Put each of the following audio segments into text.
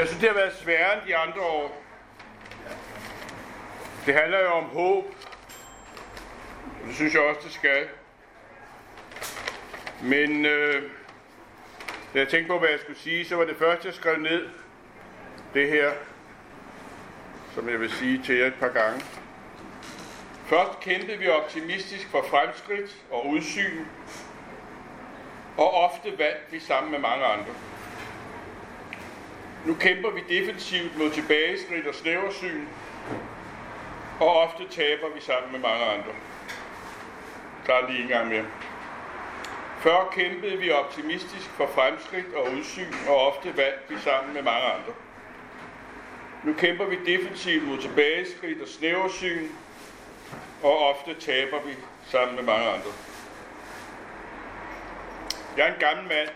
Jeg synes, det har været sværere end de andre år. Det handler jo om håb. Og det synes jeg også, det skal. Men øh, da jeg tænkte på, hvad jeg skulle sige, så var det første, jeg skrev ned, det her, som jeg vil sige til jer et par gange. Først kæmpede vi optimistisk for fremskridt og udsyn, og ofte vandt vi sammen med mange andre. Nu kæmper vi defensivt mod tilbageskridt og snæversyn, og ofte taber vi sammen med mange andre. Klar lige en gang mere. Før kæmpede vi optimistisk for fremskridt og udsyn, og ofte vandt vi sammen med mange andre. Nu kæmper vi defensivt mod tilbageskridt og snæversyn, og ofte taber vi sammen med mange andre. Jeg er en gammel mand,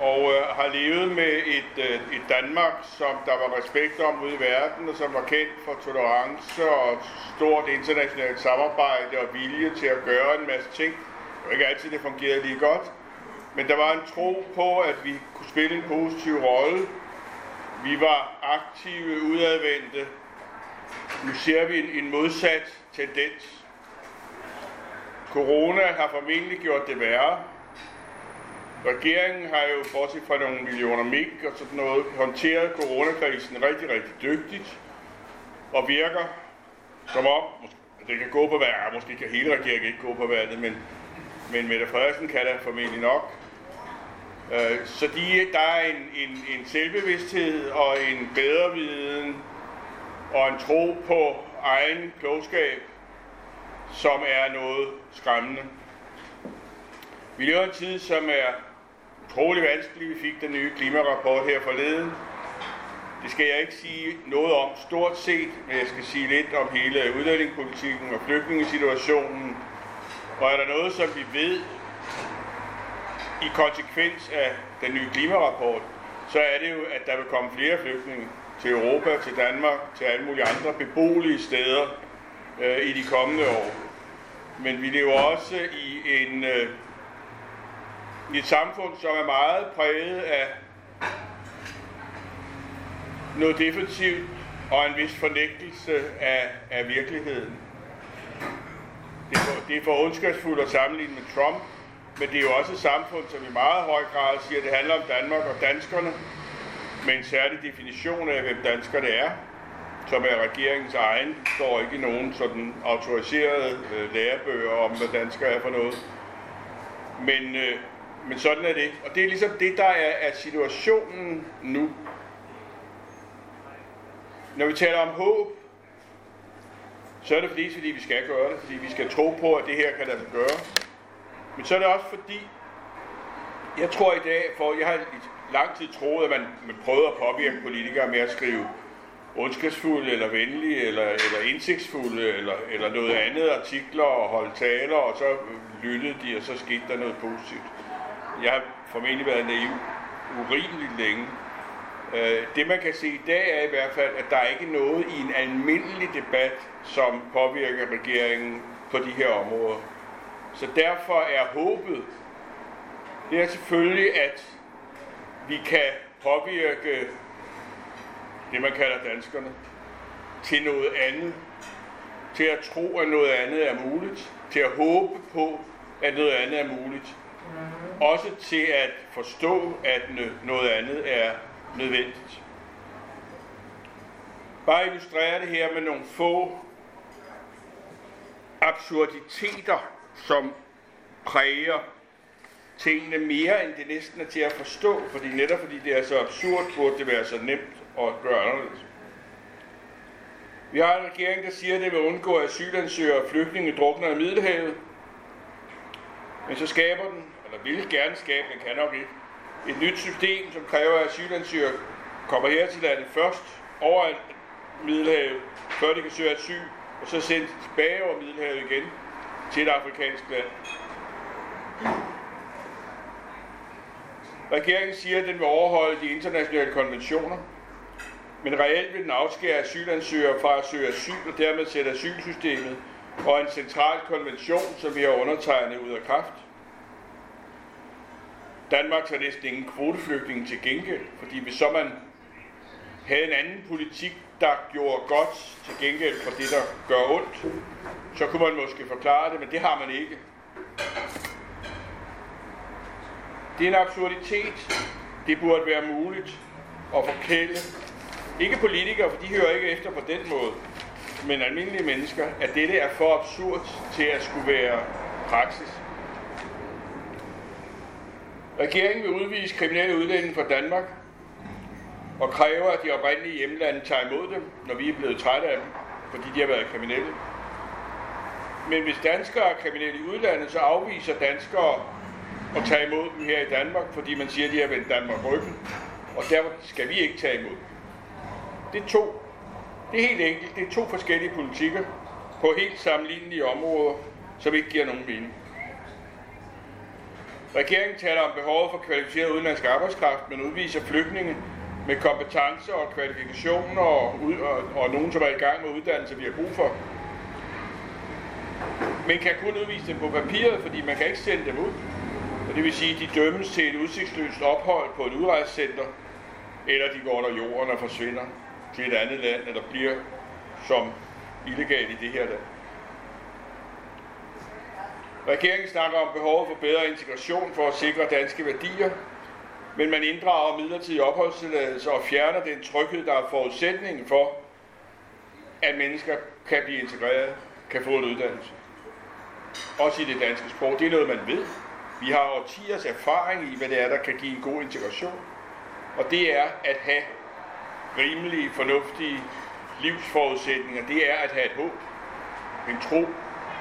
og øh, har levet med et, øh, et Danmark, som der var respekt om ude i verden, og som var kendt for tolerance og stort internationalt samarbejde og vilje til at gøre en masse ting. Det var ikke altid, det fungerede lige godt, men der var en tro på, at vi kunne spille en positiv rolle. Vi var aktive, udadvendte. Nu ser vi en, en modsat tendens. Corona har formentlig gjort det værre. Regeringen har jo, bortset fra nogle millioner mink og sådan noget, håndteret coronakrisen rigtig, rigtig dygtigt og virker som om, det kan gå på vejret, måske kan hele regeringen ikke gå på vejret, men, men Mette Frederiksen kan da formentlig nok. Øh, så de, der er en, en, en selvbevidsthed og en bedre viden og en tro på egen klogskab, som er noget skræmmende. Vi lever en tid, som er utrolig vanskelig. Vi fik den nye klimarapport her forleden. Det skal jeg ikke sige noget om stort set, men jeg skal sige lidt om hele udlændingepolitikken og flygtningesituationen. Og er der noget, som vi ved i konsekvens af den nye klimarapport, så er det jo, at der vil komme flere flygtninge til Europa, til Danmark, til alle mulige andre beboelige steder øh, i de kommende år. Men vi lever også i en øh, i et samfund, som er meget præget af noget defensivt og en vis fornægtelse af, af virkeligheden. Det er, for, det er for ondskabsfuldt at sammenligne med Trump, men det er jo også et samfund, som i meget høj grad siger, at det handler om Danmark og danskerne, med en særlig definition af, hvem danskerne er, som er regeringens egen. Står ikke i nogen sådan autoriserede øh, lærebøger om, hvad danskere er for noget. Men, øh, men sådan er det. Og det er ligesom det, der er, er situationen nu. Når vi taler om håb, så er det fordi, fordi vi skal gøre det, fordi vi skal tro på, at det her kan lade sig gøre. Men så er det også fordi, jeg tror i dag, for jeg har i lang tid troet, at man, man prøvede at påvirke politikere med at skrive ondskabsfulde, eller venlige, eller, eller indsigtsfulde, eller, eller noget andet artikler og holde taler, og så lyttede de, og så skete der noget positivt. Jeg har formentlig været naiv urimeligt længe. Øh, det man kan se i dag er i hvert fald, at der er ikke noget i en almindelig debat, som påvirker regeringen på de her områder. Så derfor er håbet, det er selvfølgelig, at vi kan påvirke det, man kalder danskerne, til noget andet. Til at tro, at noget andet er muligt. Til at håbe på, at noget andet er muligt. Mm-hmm. Også til at forstå, at noget andet er nødvendigt. Bare illustrere det her med nogle få absurditeter, som præger tingene mere, end det næsten er til at forstå, fordi netop fordi det er så absurd, burde det være så nemt at gøre anderledes. Vi har en regering, der siger, at det vil undgå, at asylansøgere og flygtninge drukner i Middelhavet. Men så skaber den, eller vil gerne skabe, men kan nok ikke, et nyt system, som kræver, at asylansøgere kommer her til landet først over Middelhavet, før de kan søge asyl, og så sendt tilbage over Middelhavet igen til et afrikansk land. Regeringen siger, at den vil overholde de internationale konventioner, men reelt vil den afskære asylansøgere fra at søge asyl og dermed sætte asylsystemet og en central konvention, som vi har undertegnet ud af kraft. Danmark tager næsten ingen kvoteflygtninge til gengæld, fordi hvis så man havde en anden politik, der gjorde godt til gengæld for det, der gør ondt, så kunne man måske forklare det, men det har man ikke. Det er en absurditet. Det burde være muligt at forkælde, ikke politikere, for de hører ikke efter på den måde, men almindelige mennesker, at dette er for absurd til at skulle være praksis. Regeringen vil udvise kriminelle udlændinge fra Danmark og kræver, at de oprindelige hjemlande tager imod dem, når vi er blevet trætte af dem, fordi de har været kriminelle. Men hvis danskere er kriminelle i udlandet, så afviser danskere at tage imod dem her i Danmark, fordi man siger, at de har vendt Danmark ryggen, og derfor skal vi ikke tage imod Det er to. Det er helt enkelt. Det er to forskellige politikker på helt sammenlignelige områder, som ikke giver nogen mening. Regeringen taler om behovet for kvalificeret udenlandsk arbejdskraft, men udviser flygtninge med kompetencer og kvalifikationer og, og, og nogen, som er i gang med uddannelse, vi har brug for. Men kan kun udvise dem på papiret, fordi man kan ikke sende dem ud. Og det vil sige, at de dømmes til et udsigtsløst ophold på et udrejsecenter, eller de går under jorden og forsvinder til et andet land, eller bliver som illegal i det her land. Regeringen snakker om behovet for bedre integration for at sikre danske værdier, men man inddrager midlertidig opholdstilladelse og fjerner den tryghed, der er forudsætningen for, at mennesker kan blive integreret, kan få en uddannelse. Også i det danske sprog. Det er noget, man ved. Vi har årtiers erfaring i, hvad det er, der kan give en god integration. Og det er at have rimelige, fornuftige livsforudsætninger. Det er at have et håb. En tro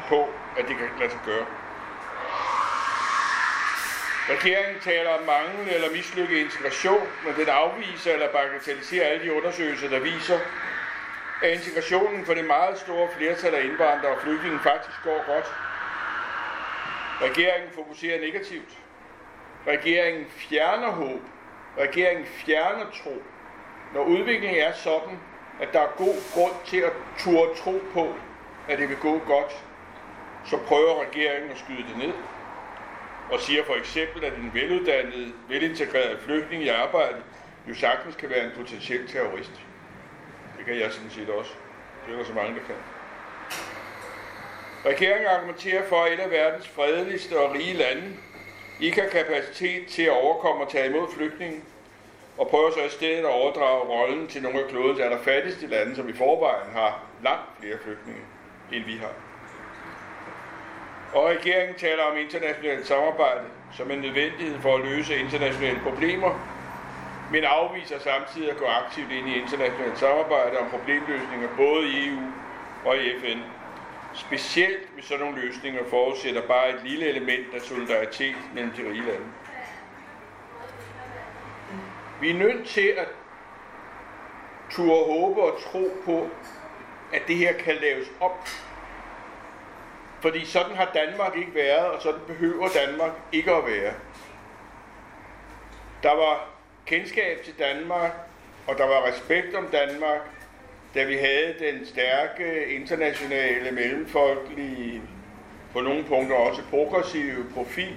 på, at det kan lade sig gøre. Regeringen taler om manglende eller mislykket integration, men den afviser eller bagatelliserer alle de undersøgelser, der viser, at integrationen for det meget store flertal af indvandrere og flygtninge faktisk går godt. Regeringen fokuserer negativt. Regeringen fjerner håb. Regeringen fjerner tro. Når udviklingen er sådan, at der er god grund til at turde tro på, at det vil gå godt, så prøver regeringen at skyde det ned og siger for eksempel, at en veluddannet, velintegreret flygtning i arbejde jo sagtens kan være en potentiel terrorist. Det kan jeg sådan set også. Det er der så mange, der kan. Regeringen argumenterer for, at et af verdens fredeligste og rige lande ikke har kapacitet til at overkomme og tage imod flygtninge, og prøver så i stedet at overdrage rollen til nogle af klodens allerfattigste lande, som i forvejen har langt flere flygtninge, end vi har. Og regeringen taler om internationalt samarbejde som en nødvendighed for at løse internationale problemer, men afviser samtidig at gå aktivt ind i internationalt samarbejde om problemløsninger både i EU og i FN. Specielt hvis sådan nogle løsninger forudsætter bare et lille element af solidaritet mellem de rige lande. Vi er nødt til at turde håbe og tro på, at det her kan laves op fordi sådan har Danmark ikke været, og sådan behøver Danmark ikke at være. Der var kendskab til Danmark, og der var respekt om Danmark, da vi havde den stærke internationale, mellemfolkelige, på nogle punkter også progressive profil.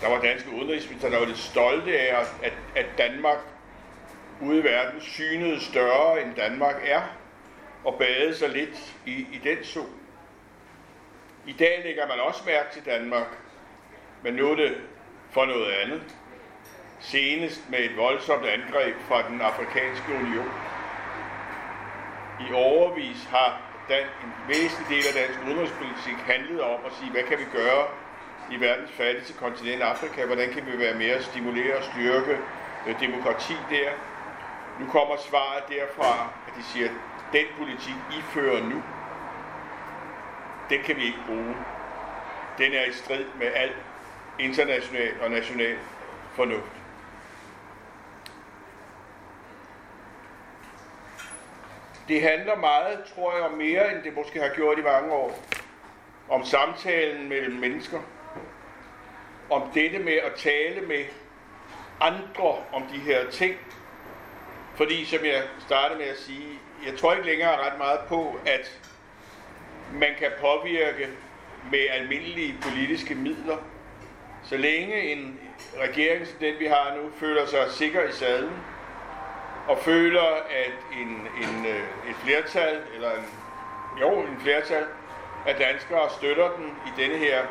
Der var danske udenrigsminister, der var lidt stolte af, at, at Danmark ude i verden synede større, end Danmark er, og badede sig lidt i, i den sol. I dag lægger man også mærke til Danmark, men nu er det for noget andet. Senest med et voldsomt angreb fra den afrikanske union. I overvis har den, en væsentlig del af dansk udenrigspolitik handlet om at sige, hvad kan vi gøre i verdens fattigste kontinent Afrika? Hvordan kan vi være mere at stimulere og styrke øh, demokrati der? Nu kommer svaret derfra, at de siger, at den politik, I fører nu, den kan vi ikke bruge. Den er i strid med al international og national fornuft. Det handler meget, tror jeg, om mere, end det måske har gjort i mange år. Om samtalen mellem mennesker. Om dette med at tale med andre om de her ting. Fordi, som jeg startede med at sige, jeg tror ikke længere ret meget på, at man kan påvirke med almindelige politiske midler. Så længe en regering som den, vi har nu, føler sig sikker i sadlen, og føler, at en, en, øh, et flertal, eller en, jo, en flertal af danskere støtter den i denne her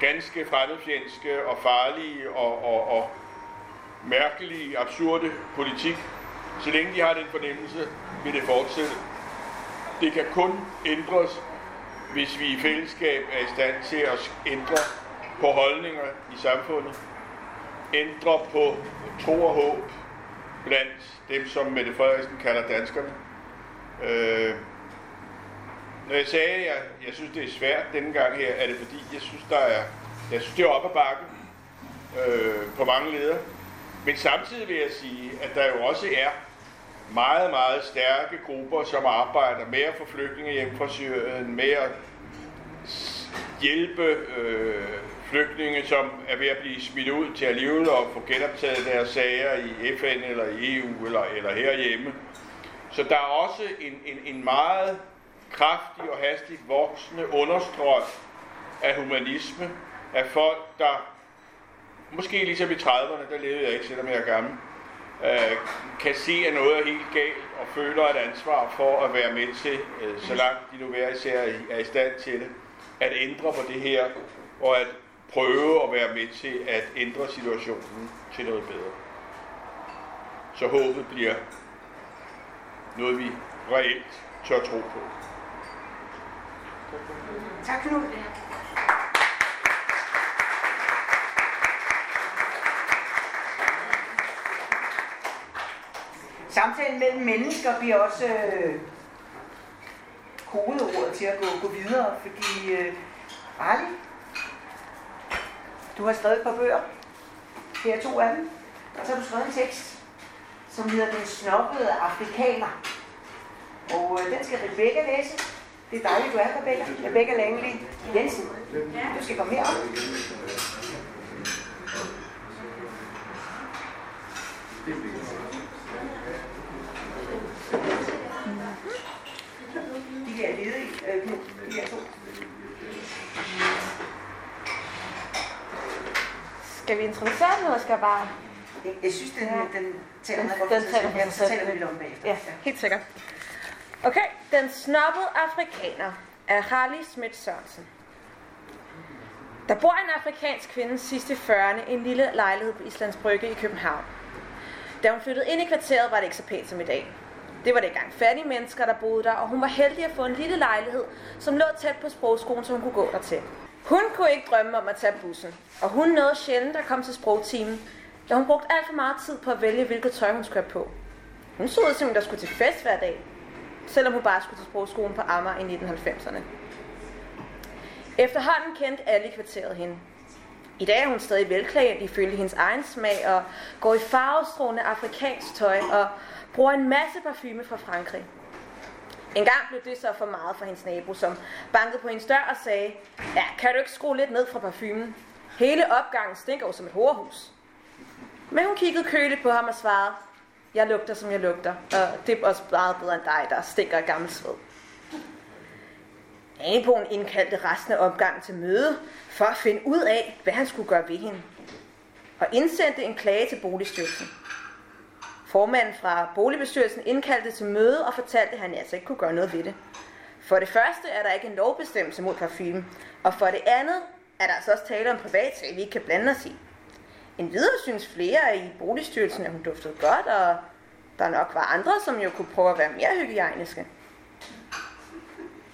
ganske fremmedfjendske og farlige og, og, og mærkelige, absurde politik. Så længe de har den fornemmelse, vil det fortsætte. Det kan kun ændres, hvis vi i fællesskab er i stand til at ændre på holdninger i samfundet, ændre på tro og håb blandt dem, som Mette Frederiksen kalder danskerne. Øh, når jeg sagde, at jeg, jeg synes, det er svært denne gang her, er det fordi, jeg synes, der er, jeg synes, det er op ad bakke øh, på mange leder. Men samtidig vil jeg sige, at der jo også er meget, meget stærke grupper, som arbejder med at få flygtninge hjem fra Syrien, med at hjælpe øh, flygtninge, som er ved at blive smidt ud til alligevel og få genoptaget deres sager i FN eller i EU eller, eller herhjemme. Så der er også en, en, en meget kraftig og hastigt voksende understrøm af humanisme, af folk, der måske ligesom i 30'erne, der levede jeg ikke, selvom jeg er gammel, øh, kan se, at noget er helt galt og føler et ansvar for at være med til, øh, så langt de nu hver især er i stand til det, at ændre på det her, og at prøve at være med til at ændre situationen til noget bedre. Så håbet bliver noget, vi reelt tør tro på. Tak, Knud. Samtalen mellem mennesker bliver også øh, kodeordet til at gå, gå videre, fordi øh, Ali, du har skrevet et par bøger. Her er to af dem. Og så har du skrevet en tekst, som hedder Den snobbede afrikaner. Og øh, den skal Rebecca læse. Det er dejligt, du er, Rebecca. Rebecca Langley Jensen. Du skal komme herop. De her ledige, øh, de her to. Skal vi introducere den, eller skal jeg bare... Jeg, jeg synes, den, Ja. den taler meget godt den taler for Ja, sig så selv. taler vi lidt om bagefter. Ja, helt sikkert. Okay, den snobbede afrikaner af Harley Schmidt Sørensen. Der bor en afrikansk kvinde sidst i 40'erne i en lille lejlighed på Islands Brygge i København. Da hun flyttede ind i kvarteret, var det ikke så pænt som i dag. Det var det gang fattige mennesker, der boede der, og hun var heldig at få en lille lejlighed, som lå tæt på sprogskolen, så hun kunne gå dertil. Hun kunne ikke drømme om at tage bussen, og hun nåede sjældent at komme til sprogtimen, da hun brugte alt for meget tid på at vælge, hvilket tøj hun skulle have på. Hun så ud som, der skulle til fest hver dag, selvom hun bare skulle til sprogskolen på Amager i 1990'erne. Efterhånden kendte alle i kvarteret hende. I dag er hun stadig velklædt ifølge hendes egen smag og går i farvestrålende afrikansk tøj og bruger en masse parfume fra Frankrig. En gang blev det så for meget for hendes nabo, som bankede på hendes dør og sagde, ja, kan du ikke skrue lidt ned fra parfumen? Hele opgangen stinker jo som et horehus. Men hun kiggede køligt på ham og svarede, jeg lugter, som jeg lugter, og det er også meget bedre end dig, der stinker gammel sved. Naboen indkaldte resten af opgangen til møde for at finde ud af, hvad han skulle gøre ved hende. Og indsendte en klage til boligstyrelsen. Formanden fra boligbestyrelsen indkaldte til møde og fortalte, at han altså ikke kunne gøre noget ved det. For det første er der ikke en lovbestemmelse mod parfume, og for det andet er der altså også tale om privatsag, vi ikke kan blande os i. En videre synes flere i boligstyrelsen, at hun duftede godt, og der nok var andre, som jo kunne prøve at være mere hygiejniske.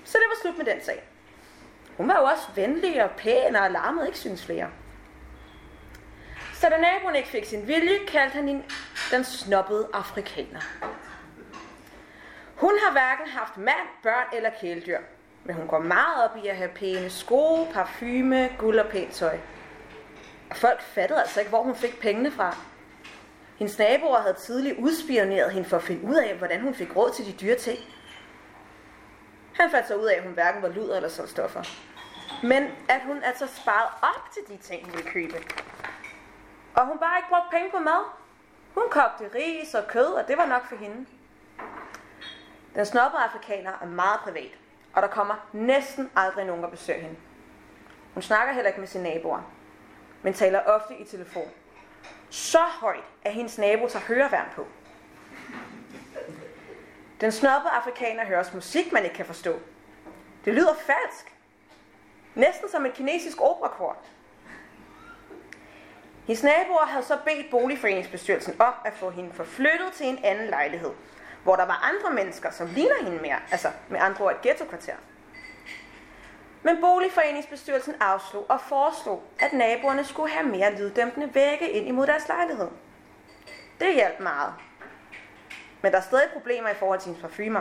Så det var slut med den sag. Hun var jo også venlig og pæn og larmede ikke synes flere. Så da naboen ikke fik sin vilje, kaldte han en den snobbede afrikaner. Hun har hverken haft mand, børn eller kæledyr, men hun går meget op i at have pæne sko, parfume, guld og pænt tøj. Og folk fattede altså ikke, hvor hun fik pengene fra. Hendes naboer havde tidligt udspioneret hende for at finde ud af, hvordan hun fik råd til de dyre ting. Han fandt så ud af, at hun hverken var luder eller solgte stoffer. Men at hun altså sparede op til de ting, hun ville købe. Og hun bare ikke brugte penge på mad. Hun kogte ris og kød, og det var nok for hende. Den snobbede afrikaner er meget privat, og der kommer næsten aldrig nogen, der besøger hende. Hun snakker heller ikke med sine naboer, men taler ofte i telefon. Så højt, at hendes nabo tager høreværn på. Den snobbede afrikaner hører også musik, man ikke kan forstå. Det lyder falsk. Næsten som et kinesisk operakor. Hendes naboer havde så bedt boligforeningsbestyrelsen om at få hende forflyttet til en anden lejlighed, hvor der var andre mennesker, som ligner hende mere, altså med andre ord et ghettokvarter. Men boligforeningsbestyrelsen afslog og foreslog, at naboerne skulle have mere lyddæmpende vægge ind imod deres lejlighed. Det hjalp meget. Men der er stadig problemer i forhold til hendes parfumer.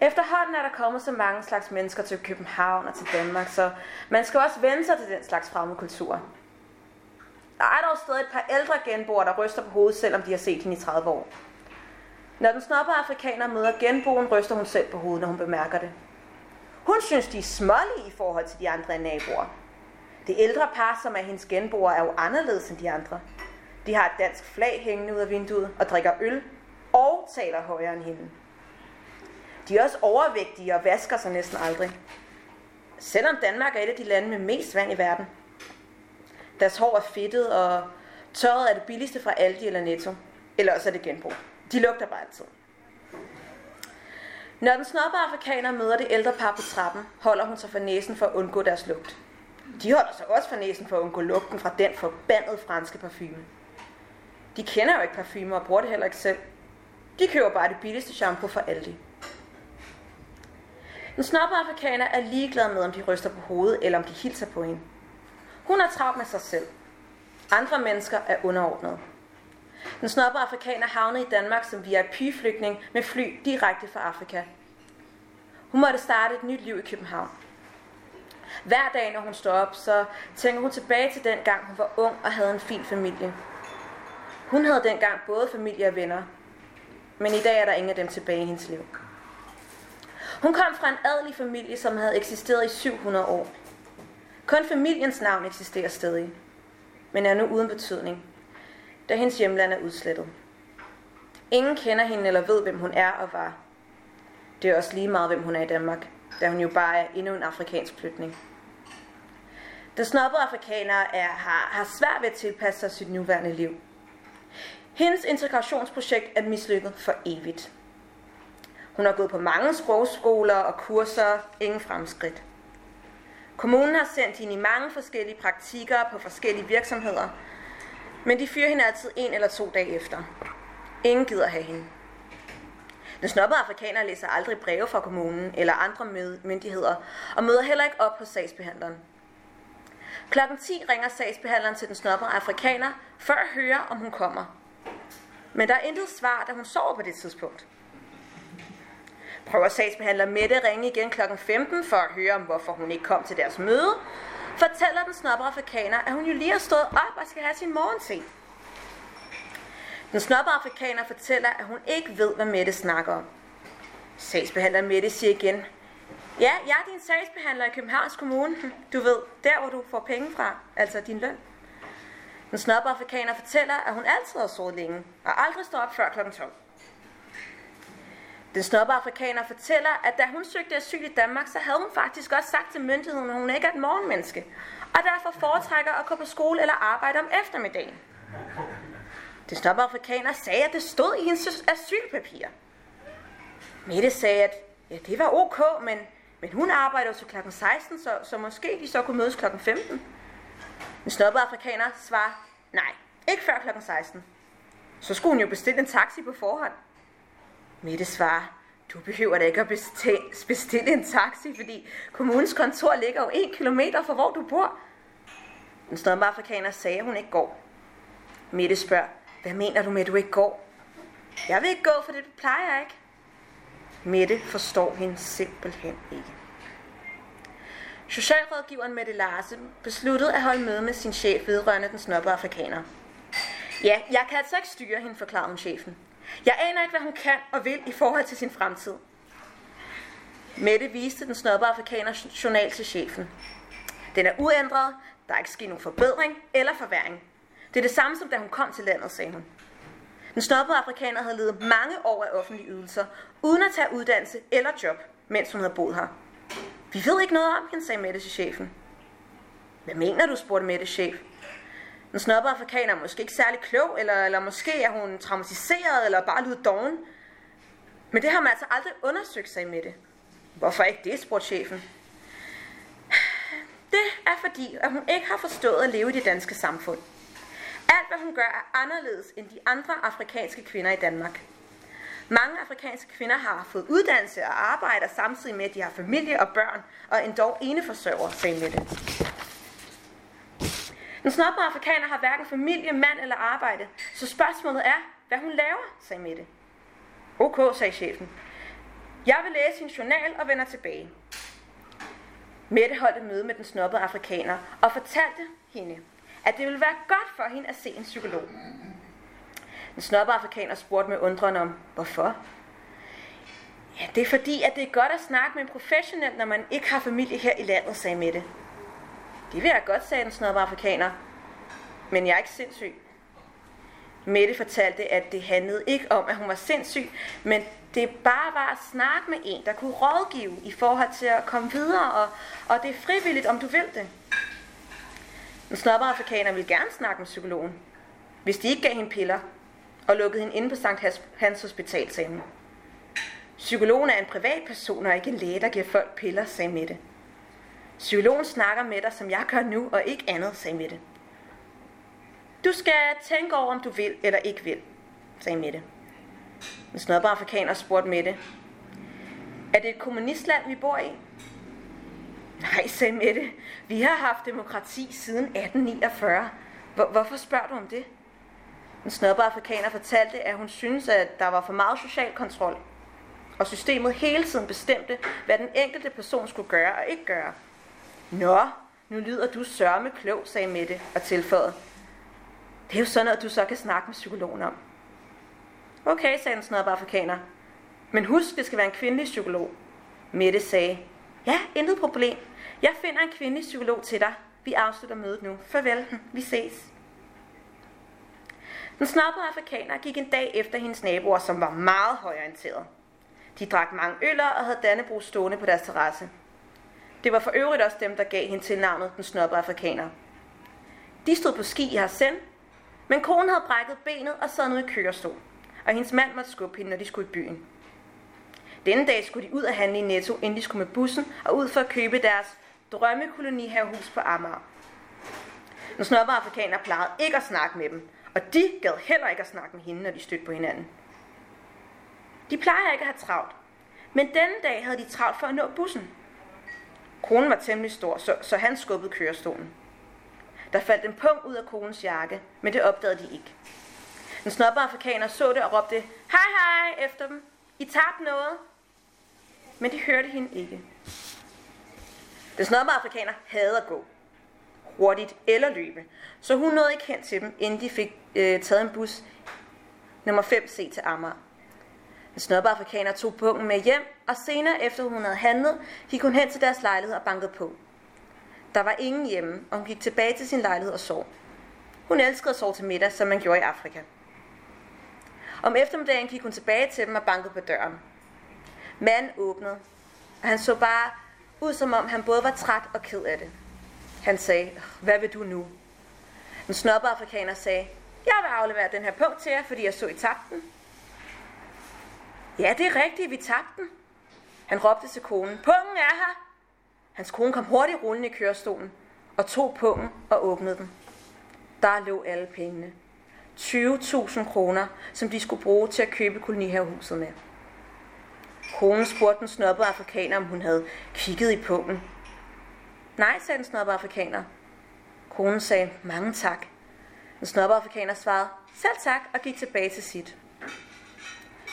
Efterhånden er der kommet så mange slags mennesker til København og til Danmark, så man skal også vende sig til den slags fremmedkultur. Der er dog stadig et par ældre genboer, der ryster på hovedet, selvom de har set hende i 30 år. Når den snobbe afrikaner møder genboen, ryster hun selv på hovedet, når hun bemærker det. Hun synes, de er smålige i forhold til de andre naboer. Det ældre par, som er hendes genboer, er jo anderledes end de andre. De har et dansk flag hængende ud af vinduet og drikker øl og taler højere end hende. De er også overvægtige og vasker sig næsten aldrig. Selvom Danmark er et af de lande med mest vand i verden. Deres hår er fedtet, og tørret er det billigste fra Aldi eller Netto. Eller også er det genbrug. De lugter bare altid. Når den snobbe afrikaner møder det ældre par på trappen, holder hun sig for næsen for at undgå deres lugt. De holder sig også for næsen for at undgå lugten fra den forbandede franske parfume. De kender jo ikke parfume og bruger det heller ikke selv. De køber bare det billigste shampoo fra Aldi. Den snobbe afrikaner er ligeglad med, om de ryster på hovedet, eller om de hilser på hende. Hun er travlt med sig selv. Andre mennesker er underordnet. Den snobbe afrikaner havnede i Danmark som VIP-flygtning med fly direkte fra Afrika. Hun måtte starte et nyt liv i København. Hver dag, når hun står op, så tænker hun tilbage til den gang, hun var ung og havde en fin familie. Hun havde dengang både familie og venner, men i dag er der ingen af dem tilbage i hendes liv. Hun kom fra en adelig familie, som havde eksisteret i 700 år. Kun familiens navn eksisterer stadig, men er nu uden betydning, da hendes hjemland er udslettet. Ingen kender hende eller ved, hvem hun er og var. Det er også lige meget, hvem hun er i Danmark, da hun jo bare er endnu en afrikansk flytning. Da snobbede afrikanere er, har, har svært ved at tilpasse sig sit nuværende liv. Hendes integrationsprojekt er mislykket for evigt. Hun har gået på mange sprogskoler og kurser, ingen fremskridt. Kommunen har sendt hende i mange forskellige praktikker på forskellige virksomheder, men de fyrer hende altid en eller to dage efter. Ingen gider have hende. Den snobbede afrikaner læser aldrig breve fra kommunen eller andre myndigheder, og møder heller ikke op hos sagsbehandleren. Klokken 10 ringer sagsbehandleren til den snobbede afrikaner, for at høre, om hun kommer. Men der er intet svar, da hun sover på det tidspunkt. Prøver sagsbehandler Mette ringe igen kl. 15 for at høre om, hvorfor hun ikke kom til deres møde, fortæller den snobbe afrikaner, at hun jo lige har stået op og skal have sin morgente. Den snobbe afrikaner fortæller, at hun ikke ved, hvad Mette snakker om. Sagsbehandler Mette siger igen, Ja, jeg er din sagsbehandler i Københavns Kommune. Du ved, der hvor du får penge fra, altså din løn. Den snobbe afrikaner fortæller, at hun altid har sovet længe, og aldrig står op før kl. 12. Den snobbe afrikaner fortæller, at da hun søgte asyl i Danmark, så havde hun faktisk også sagt til myndigheden, at hun ikke er et morgenmenneske, og derfor foretrækker at gå på skole eller arbejde om eftermiddagen. Den snobbe afrikaner sagde, at det stod i hendes asylpapir. Mette sagde, at ja, det var ok, men, men hun arbejder til klokken 16, så, så måske de så kunne mødes klokken 15. Den snobbe afrikaner svarer, nej, ikke før klokken 16. Så skulle hun jo bestille en taxi på forhånd. Mette svarer, du behøver da ikke at bestille, en taxi, fordi kommunens kontor ligger jo en kilometer fra hvor du bor. Den snobbe afrikaner sagde, at hun ikke går. Mette spørger, hvad mener du med, at du ikke går? Jeg vil ikke gå, for det plejer jeg ikke. Mette forstår hende simpelthen ikke. Socialrådgiveren Mette Larsen besluttede at holde møde med sin chef vedrørende den snobbe afrikaner. Ja, jeg kan altså ikke styre hende, forklarede hun chefen. Jeg aner ikke, hvad hun kan og vil i forhold til sin fremtid. Mette viste den snobbe afrikaner journal til chefen. Den er uændret, der er ikke sket nogen forbedring eller forværing. Det er det samme som da hun kom til landet, sagde hun. Den snobbede afrikaner havde levet mange år af offentlige ydelser, uden at tage uddannelse eller job, mens hun havde boet her. Vi ved ikke noget om hende, sagde Mette til chefen. Hvad mener du, spurgte Mette chef. Den snobbede afrikaner er måske ikke særlig klog, eller, eller måske er hun traumatiseret, eller bare lyder doven. Men det har man altså aldrig undersøgt sig med det. Hvorfor ikke det, spurgte chefen. Det er fordi, at hun ikke har forstået at leve i det danske samfund. Alt, hvad hun gør, er anderledes end de andre afrikanske kvinder i Danmark. Mange afrikanske kvinder har fået uddannelse og arbejder samtidig med, at de har familie og børn, og endog eneforsørger, sagde Mette. Den snobbede afrikaner har hverken familie, mand eller arbejde, så spørgsmålet er, hvad hun laver, sagde Mette. Ok, sagde chefen. Jeg vil læse sin journal og vender tilbage. Mette holdt et møde med den snobbede afrikaner og fortalte hende, at det ville være godt for hende at se en psykolog. Den snobbede afrikaner spurgte med undren om, hvorfor? Ja, det er fordi, at det er godt at snakke med en professionel, når man ikke har familie her i landet, sagde Mette. Det vil jeg godt, sagde den snobbede afrikaner. Men jeg er ikke sindssyg. Mette fortalte, at det handlede ikke om, at hun var sindssyg, men det bare var at snakke med en, der kunne rådgive i forhold til at komme videre, og, og det er frivilligt, om du vil det. Den snobbede afrikaner ville gerne snakke med psykologen, hvis de ikke gav hende piller, og lukkede hende inde på Sankt Hans Hospital, sagde hun. Psykologen er en privatperson og ikke en læge, der giver folk piller, sagde Mette. Psykologen snakker med dig, som jeg gør nu, og ikke andet, sagde Mette. Du skal tænke over, om du vil eller ikke vil, sagde Mette. En snobber afrikaner spurgte Mette. Er det et kommunistland, vi bor i? Nej, sagde Mette. Vi har haft demokrati siden 1849. Hvor, hvorfor spørger du om det? En snobber afrikaner fortalte, at hun synes, at der var for meget social kontrol. Og systemet hele tiden bestemte, hvad den enkelte person skulle gøre og ikke gøre. Nå, nu lyder du sørme klog, sagde Mette og tilføjede. Det er jo sådan noget, du så kan snakke med psykologen om. Okay, sagde den snodde afrikaner. Men husk, det skal være en kvindelig psykolog. Mette sagde, ja, intet problem. Jeg finder en kvindelig psykolog til dig. Vi afslutter mødet nu. Farvel, vi ses. Den snobbede afrikaner gik en dag efter hendes naboer, som var meget højorienteret. De drak mange øller og havde Dannebro stående på deres terrasse. Det var for øvrigt også dem, der gav hende til navnet den snobbede afrikaner. De stod på ski i Harsen, men konen havde brækket benet og sad nu i kørestol, og hendes mand måtte skubbe hende, når de skulle i byen. Denne dag skulle de ud og handle i Netto, inden de skulle med bussen og ud for at købe deres drømmekolonihavehus på Amager. Den snobbe afrikaner plejede ikke at snakke med dem, og de gad heller ikke at snakke med hende, når de stødte på hinanden. De plejer ikke at have travlt, men denne dag havde de travlt for at nå bussen. Konen var temmelig stor, så, så han skubbede kørestolen. Der faldt en pung ud af konens jakke, men det opdagede de ikke. Den snobbe afrikaner så det og råbte, hej hej efter dem. I tabte noget. Men de hørte hende ikke. Den snobbe afrikaner havde at gå. Hurtigt eller løbe. Så hun nåede ikke hen til dem, inden de fik øh, taget en bus nummer 5C til Amager. En snobbe afrikaner tog pungen med hjem, og senere efter hun havde handlet, gik hun hen til deres lejlighed og bankede på. Der var ingen hjemme, og hun gik tilbage til sin lejlighed og sov. Hun elskede at sove til middag, som man gjorde i Afrika. Om eftermiddagen gik hun tilbage til dem og bankede på døren. Manden åbnede, og han så bare ud som om han både var træt og ked af det. Han sagde, hvad vil du nu? Den snobbe afrikaner sagde, jeg vil aflevere den her punkt til jer, fordi jeg så I takten. Ja, det er rigtigt, vi tabte den. Han råbte til konen, pungen er her. Hans kone kom hurtigt rullende i kørestolen og tog pungen og åbnede den. Der lå alle pengene. 20.000 kroner, som de skulle bruge til at købe kolonihavehuset med. Konen spurgte den snobbede afrikaner, om hun havde kigget i pungen. Nej, sagde den snobbede afrikaner. Konen sagde, mange tak. Den snobbede afrikaner svarede, selv tak, og gik tilbage til sit.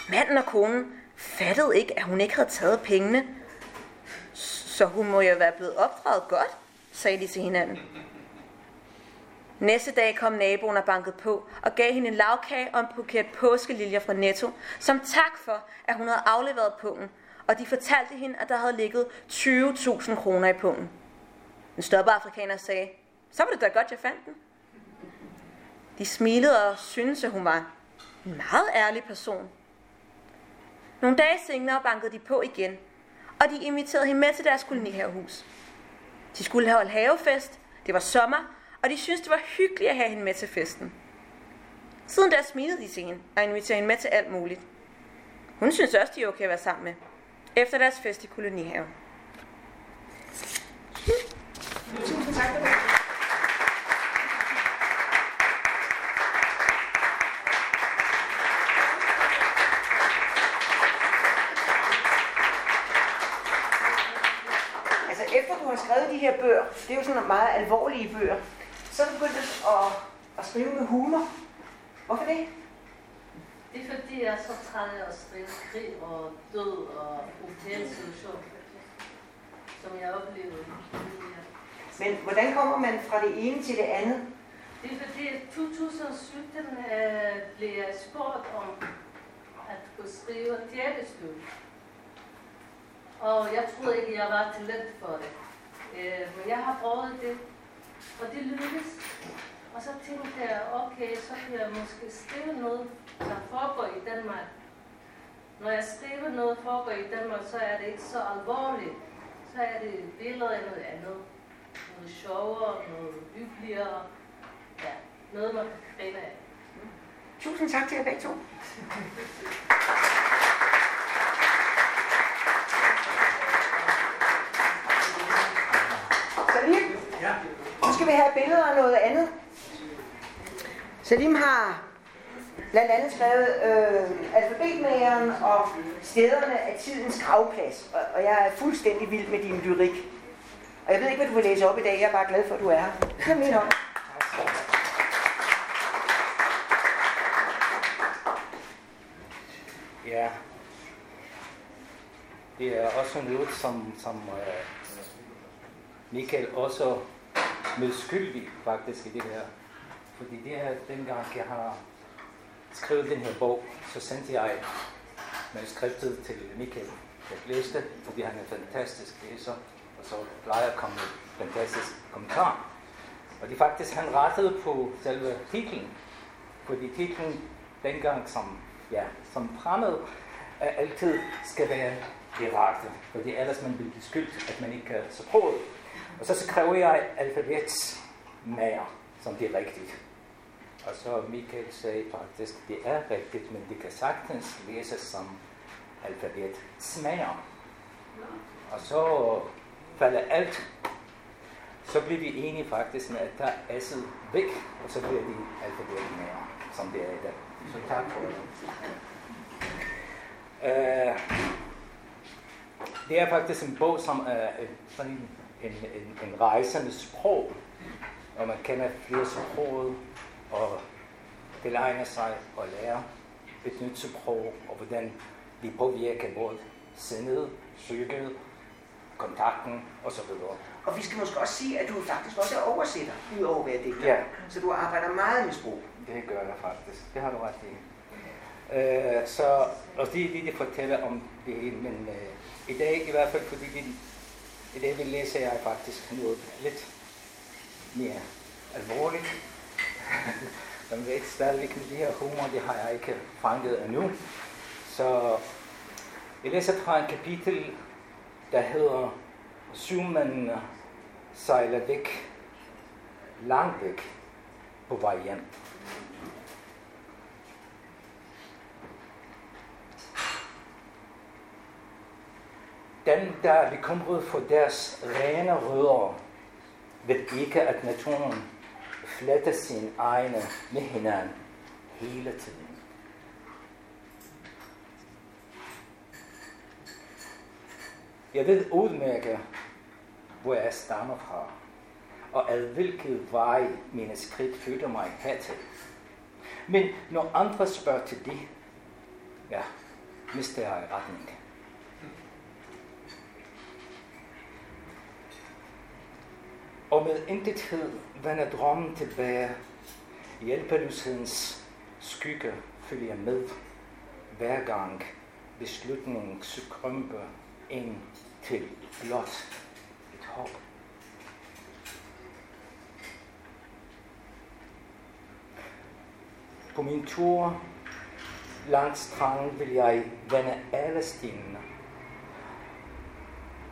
Manden og konen fattede ikke, at hun ikke havde taget pengene, så hun må jo være blevet opdraget godt, sagde de til hinanden. Næste dag kom naboen og bankede på og gav hende en lavkage og en buket påskeliljer fra Netto, som tak for, at hun havde afleveret pungen, og de fortalte hende, at der havde ligget 20.000 kroner i pungen. Den stoppe afrikaner sagde, så var det da godt, jeg fandt den. De smilede og syntes, at hun var en meget ærlig person. Nogle dage senere bankede de på igen, og de inviterede hende med til deres kolonihavehus. De skulle holde havefest, det var sommer, og de syntes, det var hyggeligt at have hende med til festen. Siden da smilede de til hende og inviterede hende med til alt muligt. Hun synes også, de er okay at være sammen med. Efter deres fest i kolonihaven. Tusind tak for det. Altså efter du har skrevet de her bøger, det er jo sådan meget alvorlige bøger, så er du begyndt at, at skrive med humor. Hvorfor det? Det er fordi, jeg er så træt af at skrive krig og død og ubehagelig situation, som jeg oplevede. Men hvordan kommer man fra det ene til det andet? Det er fordi, i 2017 øh, blev jeg spurgt om at kunne skrive et teaterstykke. Og jeg troede ikke, jeg var talent for det. Øh, men jeg har prøvet det, og det lykkedes. Og så tænkte jeg, okay, så kan jeg måske skrive noget, der foregår i Danmark. Når jeg skriver noget, der foregår i Danmark, så er det ikke så alvorligt. Så er det billeder af noget andet. Noget sjovere, noget hyggeligere. Ja, noget man kan grine af. Tusind tak til jer begge to. Salim, Ja skal vi have billeder af noget andet. Salim har blandt andet skrevet øh, alfabetmageren og stederne af tidens gravplads. Og, og jeg er fuldstændig vild med din lyrik. Og jeg ved ikke, hvad du vil læse op i dag. Jeg er bare glad for, at du er her. Det er min hånd. Ja. Det er også noget, som, som uh, Michael også medskyldig faktisk i det her. Fordi det er dengang, jeg har skrevet den her bog, så sendte jeg manuskriptet til Michael. Jeg læste, fordi han er en fantastisk læser, og så plejer at komme med fantastisk kommentar. Og det er faktisk, han rettede på selve titlen, fordi titlen dengang som, ja, som fremmed altid skal være direkte, fordi ellers man bliver beskyldt, at man ikke kan sproget. Og så skrev jeg alfabetsmager, som det er rigtigt. Og så Michael sagde faktisk, det er rigtigt, men det kan sagtens læses som alfabetsmager. Og så falder alt. Så bliver vi enige faktisk med, at der er S'et væk, og så bliver de alfabetmager, som det er i dag. Så tak for det. Uh, øh, det er faktisk en bog, som er uh, sådan en, en, en, en rejsende sprog, og man kender flere sprog, og tilegner sig og lærer et nyt sprog, og hvordan vi påvirker vores sindet, psyket, kontakten osv. Og vi skal måske også sige, at du faktisk også er oversætter, udover at være digter. Ja. Så du arbejder meget med sprog. Det gør jeg faktisk. Det har du ret i. Uh, så, og det er det, de fortæller om det men uh, i dag i hvert fald, fordi vi, i dag vil læser jeg faktisk noget lidt mere alvorligt. Man ved stadigvæk med det her humor, det har jeg ikke fanget endnu. Så jeg læser fra en kapitel, der hedder Syvmændene sejler væk, langt væk på vej hjem. Den, der er bekymret for deres rene rødder, ved ikke, at naturen fletter sin egne med hinanden hele tiden. Jeg ved udmærke, hvor jeg stammer fra, og ad hvilket vej mine skridt flytter mig hertil. Men når andre spørger til det, ja, mister jeg retningen. Og med intethed vender drømmen tilbage. Hjælpeløshedens skygge følger med. Hver gang beslutningen skrømper ind til blot et håb. På min tur langs stranden vil jeg vende alle stenene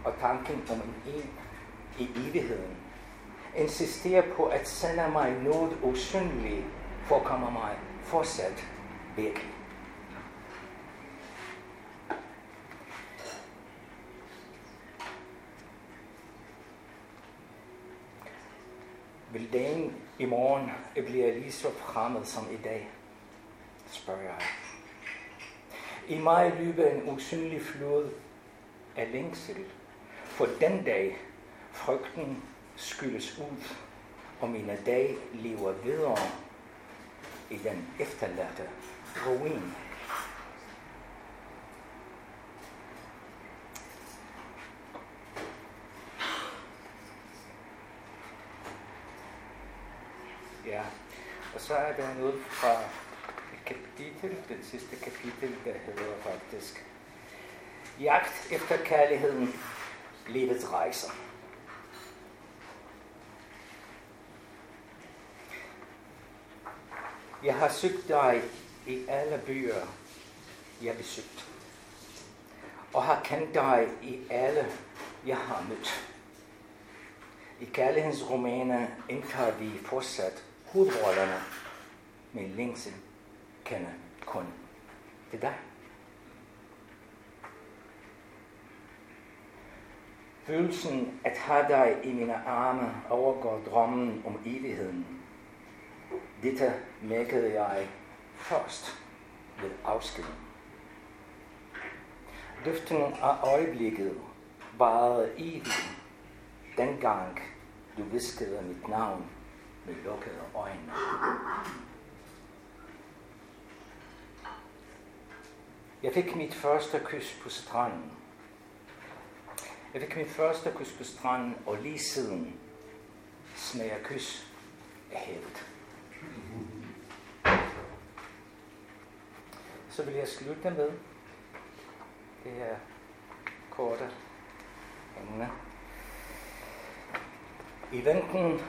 og tanken om en en i evigheden insisterer på at sende mig noget usynligt forekommer mig fortsat virkelig. Vil dagen i morgen blive lige så fremmed som i dag? spørger jeg. I mig løber en usynlig flod af længsel for den dag, frygten skyldes ud, og mine dage lever videre i den efterladte ruin. Ja, og så er der noget fra et kapitel, den sidste kapitel, der hedder faktisk Jagt efter kærligheden, livets rejser. Jeg har søgt dig i alle byer, jeg besøgt. Og har kendt dig i alle, jeg har mødt. I kærlighedens romaner indtager vi fortsat hovedrollerne, men længsel kender kun til dig. Følelsen at have dig i mine arme overgår drømmen om evigheden. Dette mærkede jeg først ved afskeden. Løften af øjeblikket varede evigt, dengang du viskede mit navn med lukkede øjne. Jeg fik mit første kys på stranden. Jeg fik mit første kys på stranden, og lige siden smager kys af havet. Så vil jeg slutte med det her korte emne. I venten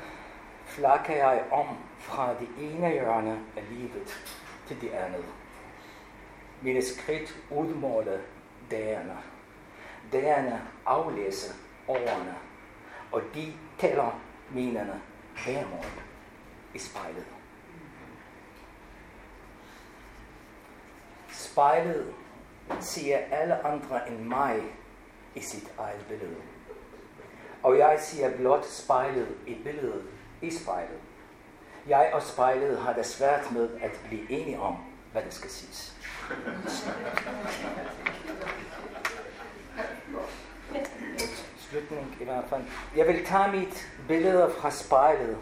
flakker jeg om fra det ene hjørne af livet til det andet. Mine skridt udmåler dagene. Dagene aflæser årene, og de tæller minerne hver morgen i spejlet. Spejlet ser alle andre end mig i sit eget billede. Og jeg ser blot spejlet i billedet i spejlet. Jeg og spejlet har det svært med at blive enige om, hvad der skal siges. Slutning i hvert fald. Jeg vil tage mit billede fra spejlet.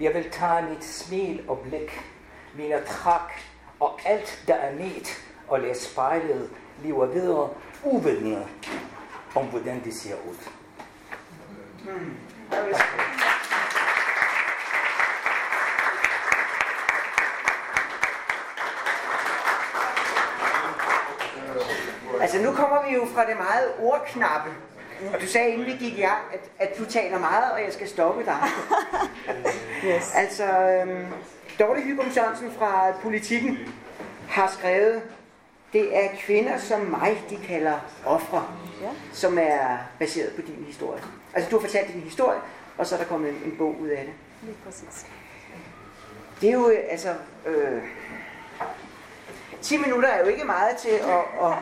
Jeg vil tage mit smil og blik, mine træk og alt, der er mit, og lade spejlet lever videre uvidende om, hvordan det ser ud. Mm. Altså nu kommer vi jo fra det meget ordknappe. Og du sagde, inden vi gik i gang, at, at du taler meget, og jeg skal stoppe dig. Yes. altså, øhm, Dorte Hygum Sørensen fra Politikken har skrevet, det er kvinder som mig, de kalder ofre, Ja. som er baseret på din historie. Altså du har fortalt din historie, og så er der kommet en, en bog ud af det. Lige præcis. Det er jo, øh, altså, øh, 10 minutter er jo ikke meget til at, at,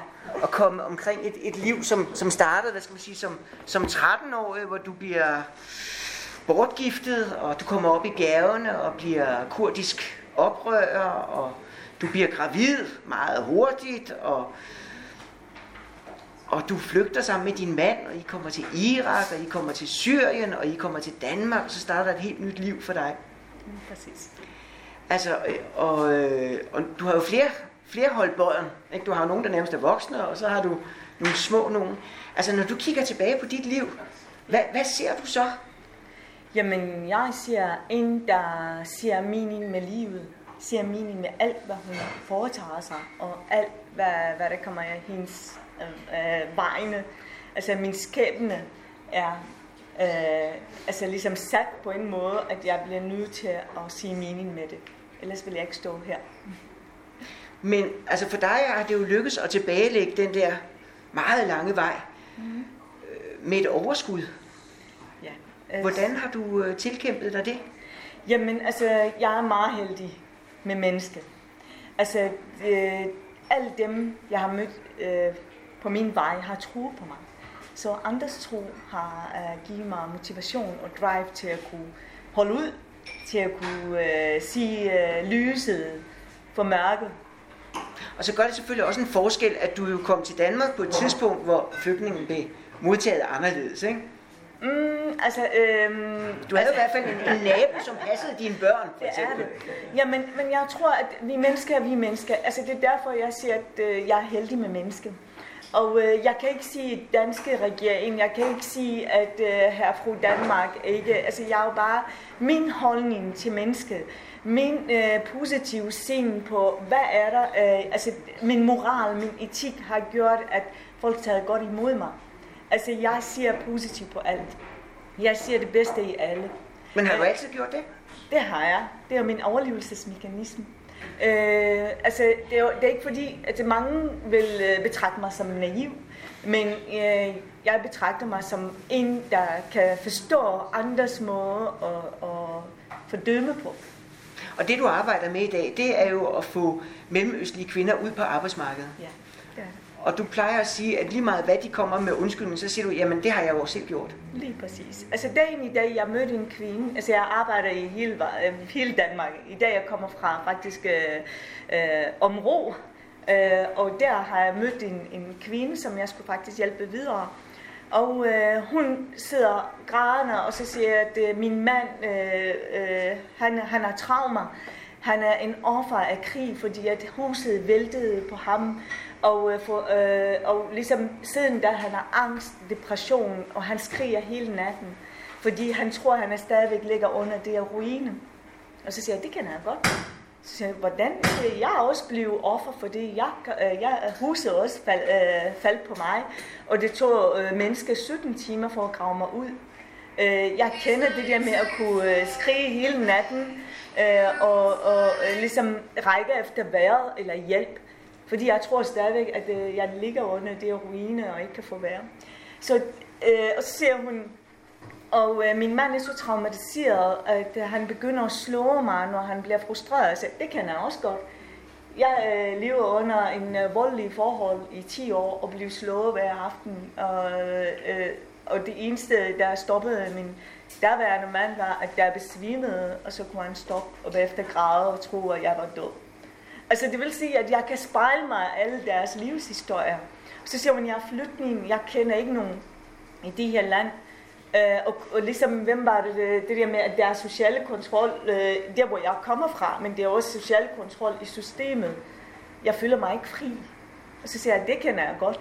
at komme omkring et, et liv, som, som startede, hvad skal man sige, som, som 13-årig, hvor du bliver bortgiftet, og du kommer op i gavene og bliver kurdisk oprører, og du bliver gravid meget hurtigt, og, og du flygter sammen med din mand, og I kommer til Irak, og I kommer til Syrien, og I kommer til Danmark, og så starter et helt nyt liv for dig. Lige præcis. Altså, øh, og, øh, og du har jo flere, flere hold. Ikke? Du har jo nogen, der nærmest er voksne, og så har du nogle små nogen. Altså, når du kigger tilbage på dit liv, hvad, hvad ser du så? Jamen, jeg ser en, der ser mening med livet. Ser mening med alt, hvad hun foretager sig, og alt, hvad, hvad der kommer af hendes øh, øh, vegne. Altså, min skæbne er øh, altså ligesom sat på en måde, at jeg bliver nødt til at sige mening med det. Ellers vil jeg ikke stå her. Men altså for dig har det jo lykkes at tilbagelægge den der meget lange vej mm. med et overskud. Ja. Øh, Hvordan har du øh, tilkæmpet dig det? Jamen, altså, jeg er meget heldig med mennesket. Altså, øh, alle dem, jeg har mødt øh, på min vej, har troet på mig. Så andres tro har øh, givet mig motivation og drive til at kunne holde ud, til at kunne øh, sige øh, lyset for mørket. Og så gør det selvfølgelig også en forskel, at du jo kom til Danmark på et tidspunkt, hvor flygtningen blev modtaget anderledes, ikke? Mm, altså, øhm, Du havde i hvert fald en, nabo, som passede dine børn, for Det er eksempel. det. Ja, men, men jeg tror, at vi mennesker er vi mennesker. Altså, det er derfor, jeg siger, at øh, jeg er heldig med mennesket. Og øh, jeg kan ikke sige, danske regering, jeg kan ikke sige, at øh, her fru Danmark ikke... Altså, jeg er jo bare... Min holdning til mennesket, min øh, positive sind på, hvad er der... Øh, altså, min moral, min etik har gjort, at folk tager godt imod mig. Altså, jeg siger positivt på alt. Jeg siger det bedste i alle. Men har du altid gjort det? det har jeg. Det er min overlevelsesmekanisme. Øh, altså, det er, det er ikke fordi, at mange vil øh, betragte mig som naiv, men øh, jeg betragter mig som en, der kan forstå andres måde at, at fordømme på. Og det, du arbejder med i dag, det er jo at få mellemøstlige kvinder ud på arbejdsmarkedet. Ja. Og du plejer at sige, at lige meget hvad de kommer med undskyldning, så siger du, jamen det har jeg jo selv gjort. Lige præcis. Altså dagen i dag, jeg mødte en kvinde, altså jeg arbejder i hele, øh, hele Danmark. I dag jeg kommer fra faktisk øh, Områ, Omro, øh, og der har jeg mødt en, en kvinde, som jeg skulle faktisk hjælpe videre. Og øh, hun sidder grædende, og så siger jeg, at øh, min mand, øh, øh, han, han har traumer. Han er en offer af krig, fordi at huset væltede på ham. Og, øh, for, øh, og ligesom siden da han har angst, depression, og han skriger hele natten. Fordi han tror, han er stadigvæk ligger under det her ruine. Og så siger jeg, det kan jeg godt. Så siger jeg, hvordan? kan jeg, er også blevet offer for det. Jeg, øh, jeg, huset også fald, øh, faldt på mig. Og det tog øh, mennesker 17 timer for at grave mig ud. Øh, jeg kender det der med at kunne øh, skrige hele natten, øh, og, og øh, ligesom række efter vejret eller hjælp. Fordi jeg tror stadigvæk, at øh, jeg ligger under det ruine og ikke kan få vejr. Så, øh, og så ser hun, og øh, min mand er så traumatiseret, at øh, han begynder at slå mig, når han bliver frustreret. Så det kan jeg også godt. Jeg øh, lever under en øh, voldelig forhold i 10 år og blev slået hver aften. Og, øh, og det eneste, der stoppede min derværende mand, var, at jeg besvimede, og så kunne han stoppe og bagefter græde og tro, at jeg var død. Altså det vil sige, at jeg kan spejle mig alle deres livshistorier. Så siger man, jeg er flygtning, jeg kender ikke nogen i det her land. Øh, og, og ligesom, hvem var det, øh, det, der med, at der er sociale kontrol, øh, der hvor jeg kommer fra, men det er også social kontrol i systemet. Jeg føler mig ikke fri. Og så siger jeg, det kender jeg godt.